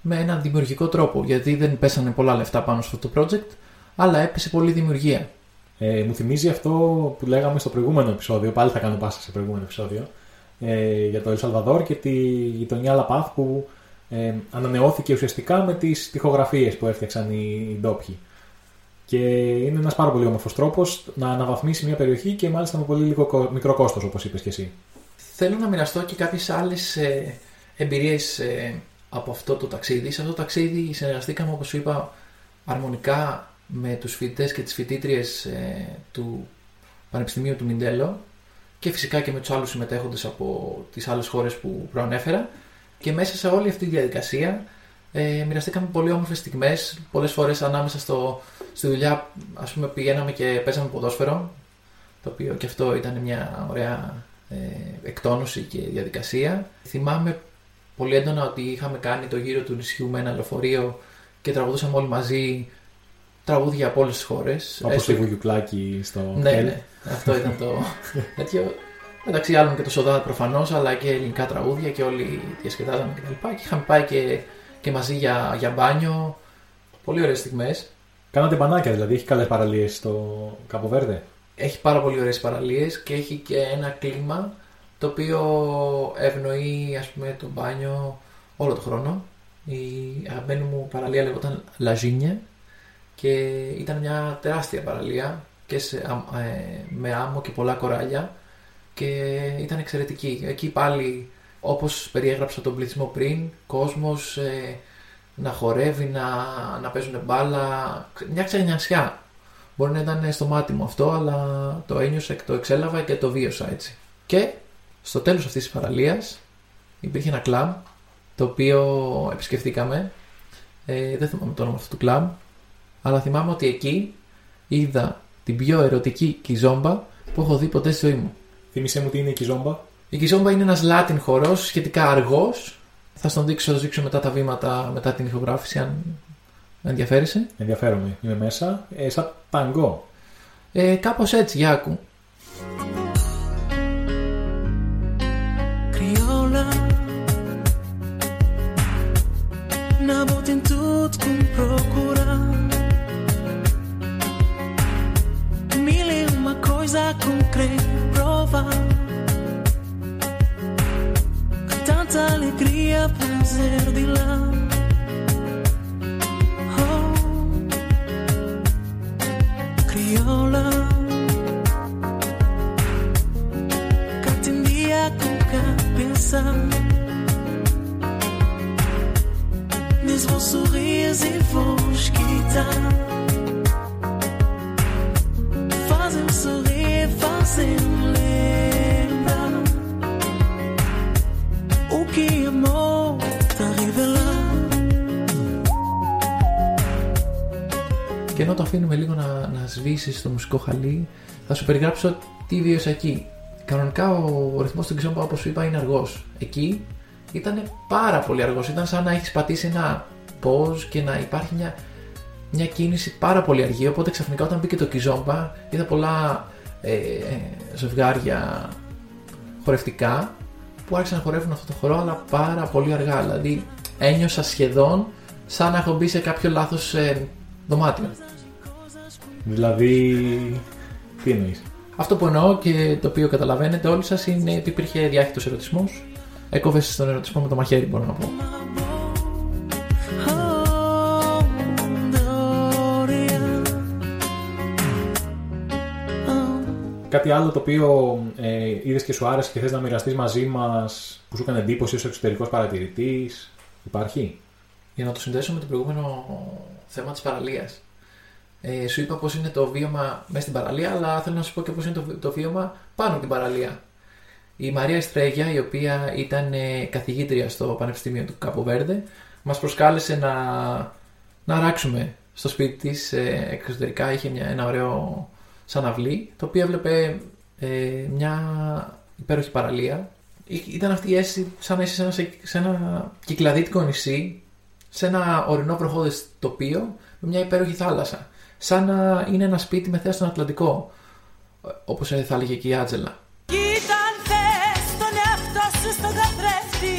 με έναν δημιουργικό τρόπο. Γιατί δεν πέσανε πολλά λεφτά πάνω σε αυτό το project, αλλά έπεσε πολλή δημιουργία. Ε, μου θυμίζει αυτό που λέγαμε στο προηγούμενο επεισόδιο, πάλι θα κάνω πάσα σε προηγούμενο επεισόδιο, ε, για το Ελσαλβαδόρ και τη γειτονιά Λαπάθ που ε, ανανεώθηκε ουσιαστικά με τις τοιχογραφίες που έφτιαξαν οι, οι ντόπιοι. Και είναι ένας πάρα πολύ όμορφος τρόπος να αναβαθμίσει μια περιοχή και μάλιστα με πολύ λίγο, κο- μικρό κόστος όπως είπες και εσύ. Θέλω να μοιραστώ και κάποιες άλλες ε, εμπειρίες ε, από αυτό το ταξίδι. Σε αυτό το ταξίδι συνεργαστήκαμε, όπως σου είπα, αρμονικά με τους φοιτητές και τις φοιτήτριες ε, του Πανεπιστημίου του Μιντέλο και φυσικά και με τους άλλους συμμετέχοντες από τις άλλες χώρες που προανέφερα και μέσα σε όλη αυτή τη διαδικασία ε, μοιραστήκαμε πολύ όμορφες στιγμές πολλές φορές ανάμεσα στο, στη δουλειά ας πούμε πηγαίναμε και παίζαμε ποδόσφαιρο το οποίο και αυτό ήταν μια ωραία ε, εκτόνωση και διαδικασία. Θυμάμαι πολύ έντονα ότι είχαμε κάνει το γύρο του νησιού με ένα λεωφορείο και τραγουδούσαμε όλοι μαζί τραγούδια από όλες τις χώρες. Όπως το Βουγιουκλάκι στο Ναι, Hell. ναι, αυτό ήταν το τέτοιο. Μεταξύ άλλων και το Σοδά προφανώς, αλλά και ελληνικά τραγούδια και όλοι διασκεδάζαμε κτλ. Και, και είχαμε πάει και, και μαζί για, για μπάνιο. Πολύ ωραίες στιγμές. Κάνατε μπανάκια δηλαδή, έχει καλές παραλίες στο Καποβέρδε. Έχει πάρα πολύ ωραίες παραλίες και έχει και ένα κλίμα το οποίο ευνοεί ας πούμε το μπάνιο όλο το χρόνο. Η αγαπημένη μου παραλία λεγόταν Λαζίνια και ήταν μια τεράστια παραλία και σε, α- ε, με άμμο και πολλά κοράλια και ήταν εξαιρετική. Εκεί πάλι όπως περιέγραψα τον πληθυσμό πριν, κόσμος ε, να χορεύει, να, να παίζουν μπάλα, μια ξενιασιά. Μπορεί να ήταν στο μάτι μου αυτό, αλλά το ένιωσα και το εξέλαβα και το βίωσα έτσι. Και στο τέλος αυτής της παραλίας υπήρχε ένα κλαμπ το οποίο επισκεφτήκαμε. Ε, δεν θυμάμαι το όνομα αυτού του κλαμπ, αλλά θυμάμαι ότι εκεί είδα την πιο ερωτική κιζόμπα που έχω δει ποτέ στη ζωή μου. Θύμησέ μου τι είναι η Κιζόμπα. Η κιζόμπα είναι ένας Latin χορός, σχετικά αργός. Θα στον δείξω, θα σου δείξω μετά τα βήματα, μετά την ηχογράφηση, αν ενδιαφέρεσαι. Ενδιαφέρομαι, είμαι μέσα. Ε, σαν ταγκό. Ε, κάπως έτσι, για άκου. a prazer de lá. Oh, crioula, que atendia com que pensar. Mas vou sorrir e vou esquitar. Fazem sorrir, fazem ενώ το αφήνουμε λίγο να, να σβήσει στο μουσικό χαλί, θα σου περιγράψω τι βίωσα εκεί. Κανονικά ο, ο ρυθμός του Κιζόμπα, όπως σου είπα, είναι αργός. Εκεί ήταν πάρα πολύ αργός. Ήταν σαν να έχεις πατήσει ένα pause και να υπάρχει μια, μια κίνηση πάρα πολύ αργή. Οπότε ξαφνικά όταν μπήκε το Κιζόμπα, είδα πολλά ε, ε, ζευγάρια χορευτικά που άρχισαν να χορεύουν αυτό το χορό, αλλά πάρα πολύ αργά. Δηλαδή ένιωσα σχεδόν σαν να έχω μπει σε κάποιο λάθος ε, δωμάτιο. Δηλαδή, τι εννοείς; Αυτό που εννοώ και το οποίο καταλαβαίνετε όλοι σας είναι ότι υπήρχε διάχυτος ερωτισμό. Έκοβες στον ερωτισμό με το μαχαίρι, μπορώ να πω. Κάτι άλλο το οποίο ε, είδες και σου άρεσε και θες να μοιραστείς μαζί μας που σου έκανε εντύπωση ως εξωτερικός παρατηρητής, υπάρχει; Για να το συνδέσω με το προηγούμενο θέμα της παραλίας. Ε, σου είπα πώς είναι το βίωμα μέσα στην παραλία, αλλά θέλω να σου πω και πώς είναι το, το βίωμα πάνω από την παραλία. Η Μαρία Στρέγια, η οποία ήταν ε, καθηγήτρια στο Πανεπιστήμιο του Κάπο Βέρντε, μας προσκάλεσε να, να αράξουμε στο σπίτι της. Ε, εξωτερικά είχε μια, ένα ωραίο σαν αυλή, το οποίο έβλεπε ε, μια υπέροχη παραλία. Ή- Ήταν αυτή η αίσθηση σαν να είσαι σε ένα, σε ένα κυκλαδίτικο νησί, σε ένα ορεινό προχώδες τοπίο, με μια υπέροχη θάλασσα. Σαν να είναι ένα σπίτι με θέα στον Ατλαντικό, όπως θα έλεγε και η Άτζελα. Κοίτα αν θες τον εαυτό σου στον καθρέφτη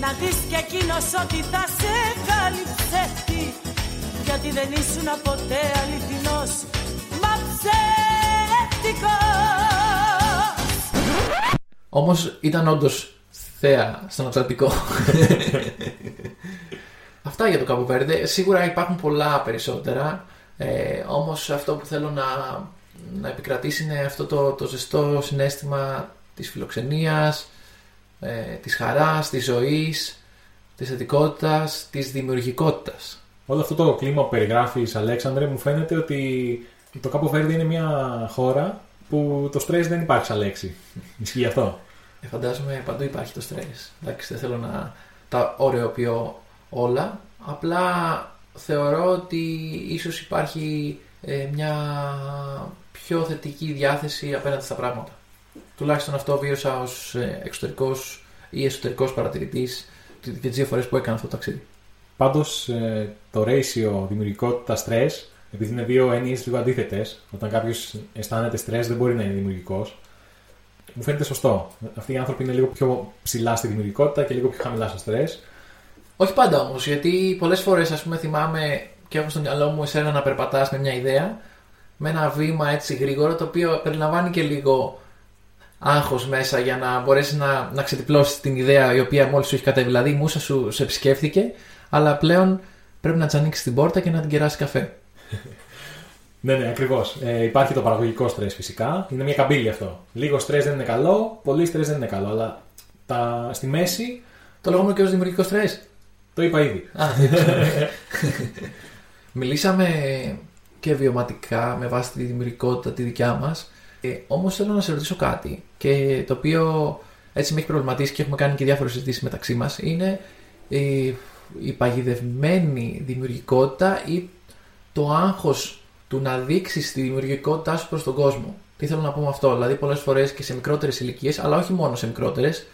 Να δεις κι εκείνος ότι θα σε βγάλει ψεύτη Γιατί δεν ήσουν ποτέ αληθινός Μα ψεύτικος Όμως ήταν όντως θέα στον Ατλαντικό. <laughs> Αυτά για το Κάπου Βέρντε. Σίγουρα υπάρχουν πολλά περισσότερα. Ε, όμως αυτό που θέλω να, να επικρατήσει είναι αυτό το, το ζεστό συνέστημα της φιλοξενίας, ε, της χαράς, της ζωής, της θετικότητας, της δημιουργικότητας. Όλο αυτό το κλίμα που περιγράφεις, Αλέξανδρε, μου φαίνεται ότι το Κάπο Βέρντι είναι μια χώρα που το στρες δεν υπάρχει σαν λέξη. Ισχύει αυτό; Ε, φαντάζομαι παντού υπάρχει το στρες. Εντάξει, δεν θέλω να τα ωρεοποιώ όλα. Απλά θεωρώ ότι ίσως υπάρχει ε, μια πιο θετική διάθεση απέναντι στα πράγματα. Τουλάχιστον αυτό βίωσα ως ε, εξωτερικός ή εσωτερικός παρατηρητής και τις δύο φορές που έκανα αυτό το ταξίδι. Πάντως το ratio δημιουργικότητα stress, επειδή είναι δύο έννοιες λίγο αντίθετες, όταν κάποιος αισθάνεται stress δεν μπορεί να είναι δημιουργικός, μου φαίνεται σωστό. Αυτοί οι άνθρωποι είναι λίγο πιο ψηλά στη δημιουργικότητα και λίγο πιο χαμηλά στο stress. Όχι πάντα όμως, γιατί πολλές φορές, ας πούμε, θυμάμαι και έχω στο μυαλό μου εσένα να περπατάς με μια ιδέα, με ένα βήμα έτσι γρήγορο, το οποίο περιλαμβάνει και λίγο άγχος μέσα για να μπορέσεις να, να ξετυπλώσει την ιδέα η οποία μόλις σου έχει κατέβει. Δηλαδή, η μουσα σου σε επισκέφθηκε, αλλά πλέον πρέπει να της ανοίξεις την πόρτα και να την κεράσει καφέ. <laughs> Ναι, ναι, ακριβώς. Ε, υπάρχει το παραγωγικό στρες φυσικά. Είναι μια καμπύλη αυτό. Λίγο στρες δεν είναι καλό, πολύ στρες δεν είναι καλό. Αλλά τα... στη μέση Το λέγαμε και ως δημιουργικό στρες. Το είπα ήδη. Α, δεν ξέρω. <laughs> Μιλήσαμε και βιωματικά με βάση τη δημιουργικότητα τη δικιά μας. Ε, Όμως θέλω να σε ρωτήσω κάτι και το οποίο έτσι με έχει προβληματίσει και έχουμε κάνει και διάφορες συζητήσεις μεταξύ μας. Είναι ε, η παγιδευμένη δημιουργικότητα ή το άγχος του να δείξεις τη δημιουργικότητά σου προς τον κόσμο. Τι θέλω να πω με αυτό, δηλαδή πολλές φορές και σε μικρότερες ηλικίες, αλλά όχι μόνο σε μικρότερες,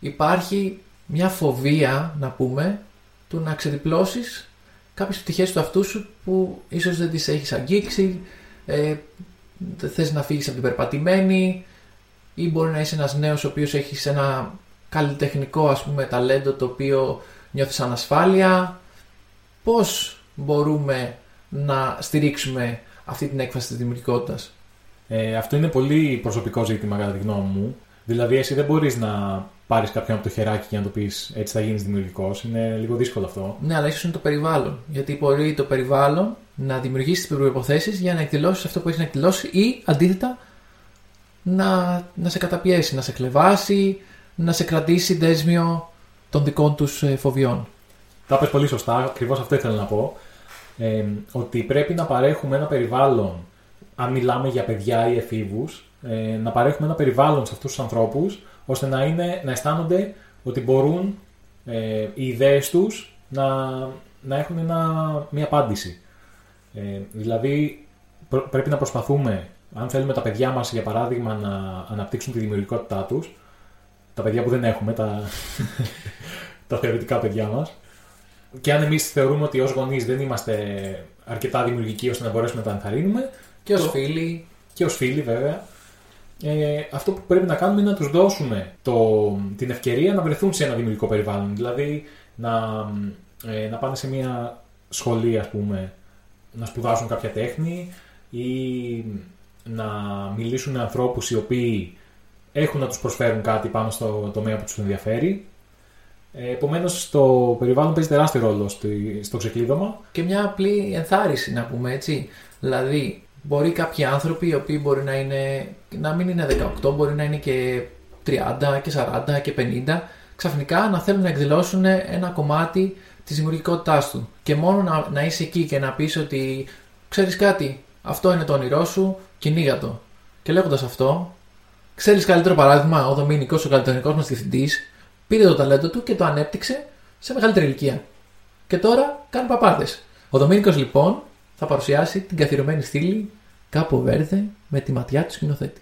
υπάρχει μια φοβία, να πούμε, του να ξεδιπλώσεις κάποιες πτυχές του αυτού σου που ίσως δεν τις έχεις αγγίξει, ε, δεν θες να φύγεις από την περπατημένη ή μπορεί να είσαι ένας νέος ο οποίος έχεις ένα καλλιτεχνικό ας πούμε ταλέντο το οποίο νιώθεις ανασφάλεια. Πώς μπορούμε να στηρίξουμε αυτή την έκφραση της δημιουργικότητας; Ε, αυτό είναι πολύ προσωπικό ζήτημα κατά τη γνώμη μου. Δηλαδή, εσύ δεν μπορείς να πάρεις κάποιον από το χεράκι και να του πεις έτσι θα γίνεις δημιουργικός. Είναι λίγο δύσκολο αυτό. Ναι, αλλά ίσως είναι το περιβάλλον. Γιατί μπορεί το περιβάλλον να δημιουργήσει τις προποθέσει για να εκδηλώσεις αυτό που έχεις να εκδηλώσεις ή αντίθετα να, να σε καταπιέσει, να σε κλεβάσει, να σε κρατήσει δέσμιο των δικών τους φοβιών. Τα πες πολύ σωστά, ακριβώς αυτό ήθελα να πω. Ε, ότι πρέπει να παρέχουμε ένα περιβάλλον, αν μιλάμε για παιδιά ή εφήβους, ε, να παρέχουμε ένα περιβάλλον σε αυτούς τους ανθρώπους, ώστε να, είναι, να αισθάνονται ότι μπορούν ε, οι ιδέες τους να, να έχουν ένα, μια απάντηση. Ε, δηλαδή, πρω- πρέπει να προσπαθούμε, αν θέλουμε τα παιδιά μας, για παράδειγμα, να αναπτύξουν τη δημιουργικότητά τους, τα παιδιά που δεν έχουμε, τα, <laughs> τα θεωρητικά παιδιά μας, και αν εμείς θεωρούμε ότι ως γονείς δεν είμαστε αρκετά δημιουργικοί ώστε να μπορέσουμε να τα ενθαρρύνουμε. Και ως το- φίλοι. Και ως φίλοι, βέβαια. Ε, αυτό που πρέπει να κάνουμε είναι να τους δώσουμε το, την ευκαιρία να βρεθούν σε ένα δημιουργικό περιβάλλον. Δηλαδή να, ε, να πάνε σε μια σχολή, ας πούμε, να σπουδάσουν κάποια τέχνη ή να μιλήσουν με ανθρώπους οι οποίοι έχουν να τους προσφέρουν κάτι πάνω στο τομέα που τους ενδιαφέρει. Ε, επομένως, το περιβάλλον παίζει τεράστιο ρόλο στη- στο ξεκλείδωμα. και μια απλή ενθάρρυνση να πούμε έτσι. Δηλαδή, μπορεί κάποιοι άνθρωποι οι οποίοι μπορεί να είναι, να μην είναι 18, μπορεί να είναι και 30 και 40 και 50, ξαφνικά να θέλουν να εκδηλώσουν ένα κομμάτι της δημιουργικότητάς του. Και μόνο να, να είσαι εκεί και να πεις ότι ξέρεις κάτι, αυτό είναι το όνειρό σου, κυνήγα το. Και λέγοντας αυτό, ξέρεις καλύτερο παράδειγμα, ο Δομήνικος, ο καλλιτεχνικός μας διευθυντής, πήρε το ταλέντο του και το ανέπτυξε σε μεγαλύτερη ηλικία. Και τώρα κάνει παπάδες. Ο Δομήνικος λοιπόν θα παρουσιάσει την καθιερωμένη στήλη Κάπο Βέρδε με τη ματιά του σκηνοθέτη.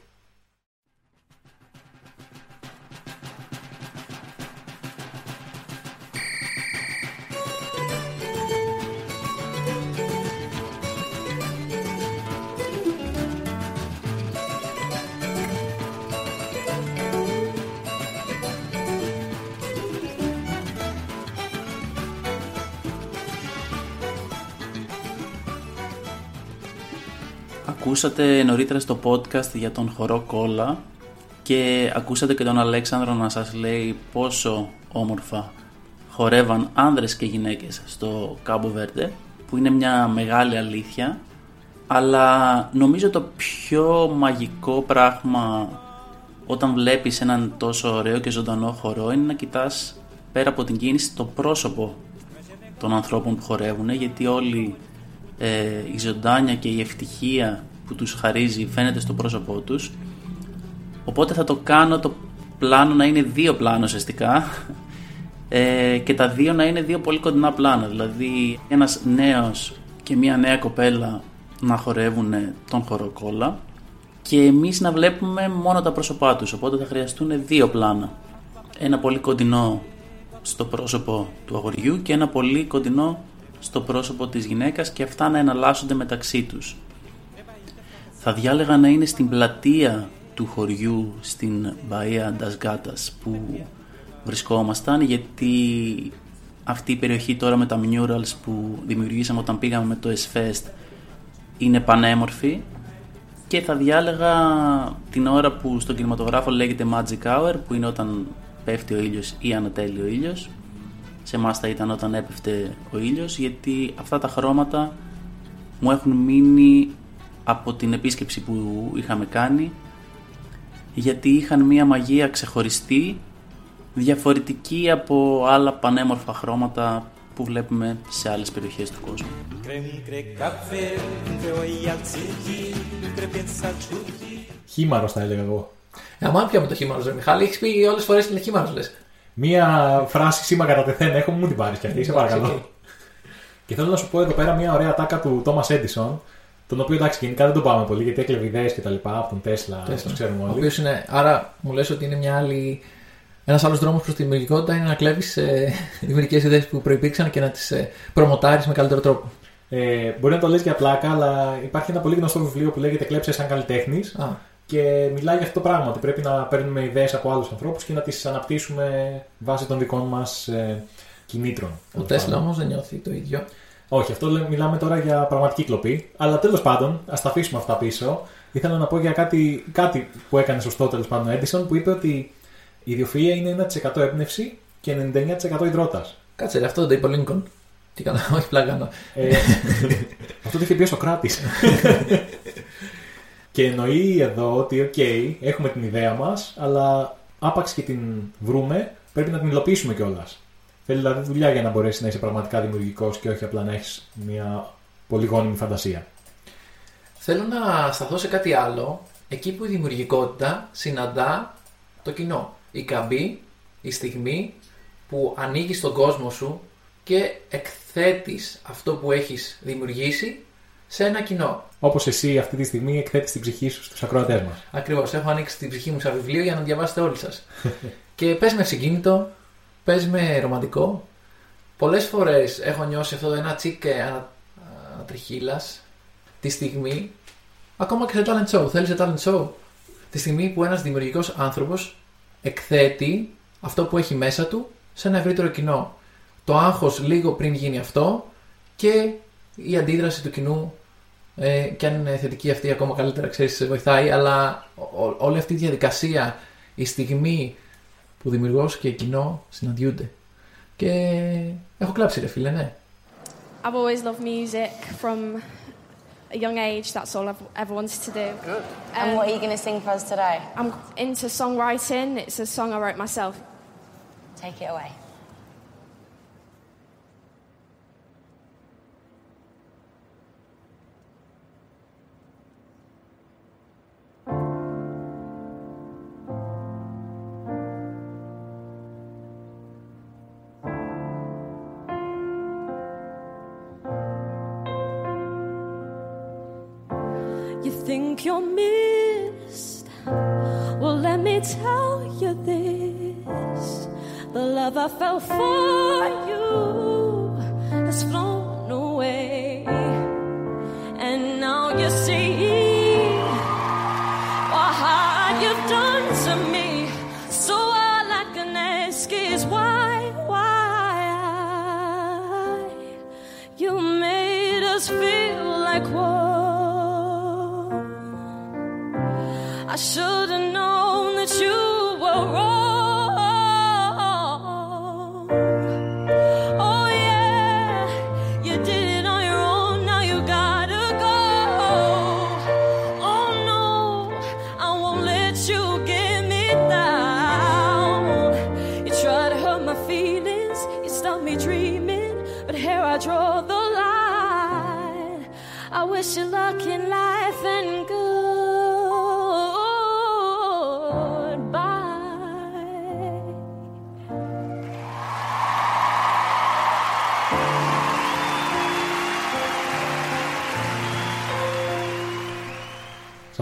Ακούσατε νωρίτερα στο podcast για τον χορό Κόλλα και ακούσατε και τον Αλέξανδρο να σας λέει πόσο όμορφα χορεύαν άνδρες και γυναίκες στο Κάμπο Βέρντε που είναι μια μεγάλη αλήθεια. Αλλά νομίζω το πιο μαγικό πράγμα όταν βλέπεις έναν τόσο ωραίο και ζωντανό χορό είναι να κοιτάς πέρα από την κίνηση το πρόσωπο των ανθρώπων που χορεύουν γιατί όλη ε, η ζωντάνια και η ευτυχία που τους χαρίζει φαίνεται στο πρόσωπό τους. Οπότε θα το κάνω το πλάνο να είναι δύο πλάνο ουσιαστικά. Ε, και τα δύο να είναι δύο πολύ κοντινά πλάνα. Δηλαδή ένας νέος και μια νέα κοπέλα να χορεύουν τον χοροκόλα και εμείς να βλέπουμε μόνο τα πρόσωπά τους. Οπότε θα χρειαστούν δύο πλάνα. Ένα πολύ κοντινό στο πρόσωπο του αγοριού και ένα πολύ κοντινό στο πρόσωπο της γυναίκας και αυτά να εναλλάσσονται μεταξύ τους. Θα διάλεγα να είναι στην πλατεία του χωριού στην Μπαία Ντασγκάτας που βρισκόμασταν γιατί αυτή η περιοχή τώρα με τα murals που δημιουργήσαμε όταν πήγαμε με το S-Fest είναι πανέμορφη και θα διάλεγα την ώρα που στον κινηματογράφο λέγεται Magic Hour που είναι όταν πέφτει ο ήλιος ή ανατέλει ο ήλιος σε εμάς θα ήταν όταν έπεφτε ο ήλιος γιατί αυτά τα χρώματα μου έχουν μείνει από την επίσκεψη που είχαμε κάνει γιατί είχαν μία μαγεία ξεχωριστή διαφορετική από άλλα πανέμορφα χρώματα που βλέπουμε σε άλλες περιοχές του κόσμου. Χήμαρος θα έλεγα εγώ. Αμάν πια με το χήμαρο, ρε Μιχάλη, έχεις πει όλες τις φορές είναι χήμαρος, λες. Μία φράση σήμα κατά τεθέν έχω, μου την πάρει κι αυτή, σε παρακαλώ. Και θέλω να σου πω εδώ πέρα μια ωραία τάκα του Τόμα Έντισον, τον οποίο εντάξει γενικά δεν τον πάμε πολύ γιατί έκλεβε ιδέες και τα λοιπά από τον Τέσλα, του ξέρουμε Ο όλοι. οποίος είναι. Άρα μου λες ότι είναι μια άλλη. Ένας άλλος δρόμος προς τη δημιουργικότητα είναι να κλέβεις ε, δημιουργικές ιδέες που προπήρξαν και να τις ε, προμοτάρεις με καλύτερο τρόπο. Ε, μπορεί να το λες για πλάκα, αλλά υπάρχει ένα πολύ γνωστό βιβλίο που λέγεται Κλέψε σαν καλλιτέχνης Α, και μιλάει για αυτό το πράγμα. Ότι πρέπει να παίρνουμε ιδέες από άλλους ανθρώπους και να τις αναπτύσσουμε βάσει των δικών μας ε, κινήτρων. ο τέλος Τέσλα πάντων. όμως δεν νιώθει το ίδιο. Όχι, αυτό λέ- μιλάμε τώρα για πραγματική κλοπή. Αλλά τέλος πάντων, ας τα αφήσουμε αυτά πίσω. Ήθελα να πω για κάτι, κάτι που έκανε σωστό τέλος πάντων ο Έντισον που είπε ότι η ιδιοφυα είναι 1% έμπνευση και 99% υδρότας. Κάτσε, ρε, αυτό δεν το είπε ο Λίνκον. Τι κάνω, <laughs> όχι πλάκα κάνω. Ε, <laughs> αυτό το είχε πει ο Σοκράτης. <laughs> και εννοεί εδώ ότι, οκ, έχουμε την ιδέα μας, αλλά άπαξ και την βρούμε, πρέπει να την υλοποιήσουμε κιόλας. Θέλει δηλαδή δουλειά για να μπορέσει να είσαι πραγματικά δημιουργικός και όχι απλά να έχεις μια πολύ γόνιμη φαντασία. Θέλω να σταθώ σε κάτι άλλο, εκεί που η δημιουργικότητα συναντά το κοινό. Η καμπή, η στιγμή που ανοίγεις τον κόσμο σου και εκθέτεις αυτό που έχεις δημιουργήσει σε ένα κοινό. Όπως εσύ αυτή τη στιγμή εκθέτεις την ψυχή σου στους ακροατές μας. Ακριβώς. Έχω ανοίξει την ψυχή μου σαν βιβλίο για να διαβάσετε όλοι σας. <laughs> και πες με συγκίνητο, πες με ρομαντικό. Πολλές φορές έχω νιώσει αυτό το ένα τσίκ ανατριχίλα τη στιγμή, ακόμα και σε talent show. Θέλεις σε talent show; Τη στιγμή που ένας δημιουργικός άνθρωπος εκθέτει αυτό που έχει μέσα του σε ένα ευρύτερο κοινό. Το άγχος λίγο πριν γίνει αυτό και η αντίδραση του κοινού ε, και αν είναι θετική αυτή ακόμα καλύτερα ξέρεις σε βοηθάει αλλά ό- όλη αυτή η διαδικασία η στιγμή που δημιουργός και κοινό συναντιούνται και έχω κλάψει ρε φίλε ναι I've always loved music from a young age. That's all I've ever wanted to do. Good. And what are you going to sing for us today? I'm into songwriting. It's a song I wrote myself. Take it away. Think you're? Well, let me tell you this the love I felt for you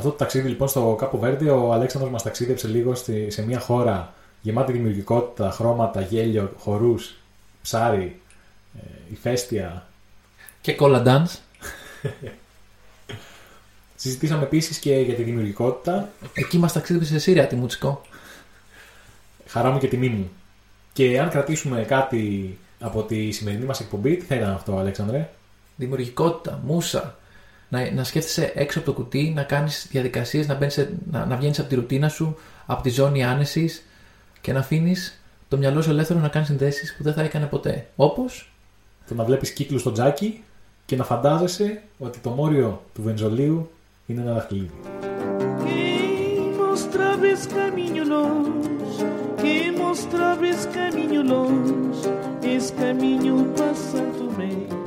αυτό το ταξίδι λοιπόν στο Κάπο Βέρντι, ο Αλέξανδρος μας ταξίδεψε λίγο στη- σε μια χώρα γεμάτη δημιουργικότητα, χρώματα, γέλιο, χορούς, ψάρι, ε, ηφαίστεια. και κόλλα dance <laughs> Συζητήσαμε επίσης και για τη δημιουργικότητα. εκεί μας ταξίδεψε σε Σύρια τη Μουτσικό Χαρά μου και τιμή μου. Και αν κρατήσουμε κάτι από τη σημερινή μας εκπομπή, τι θα ήταν αυτό, Αλέξανδρε; δημιουργικότητα, μουσα. Να, να σκέφτεσαι έξω από το κουτί, να κάνεις διαδικασίες, να, μπαίνεις σε- να, να βγαίνεις από τη ρουτίνα σου, από τη ζώνη άνεσης και να αφήνεις το μυαλό σου ελεύθερο να κάνει συνδέσεις που δεν θα έκανε ποτέ. Όπως Το να βλέπεις κύκλους στο τζάκι και να φαντάζεσαι ότι το μόριο του βενζολίου είναι ένα δαχτυλίδι. Que mostrabas caminho longe, que mostrabas caminho longe, esse caminho passando bem.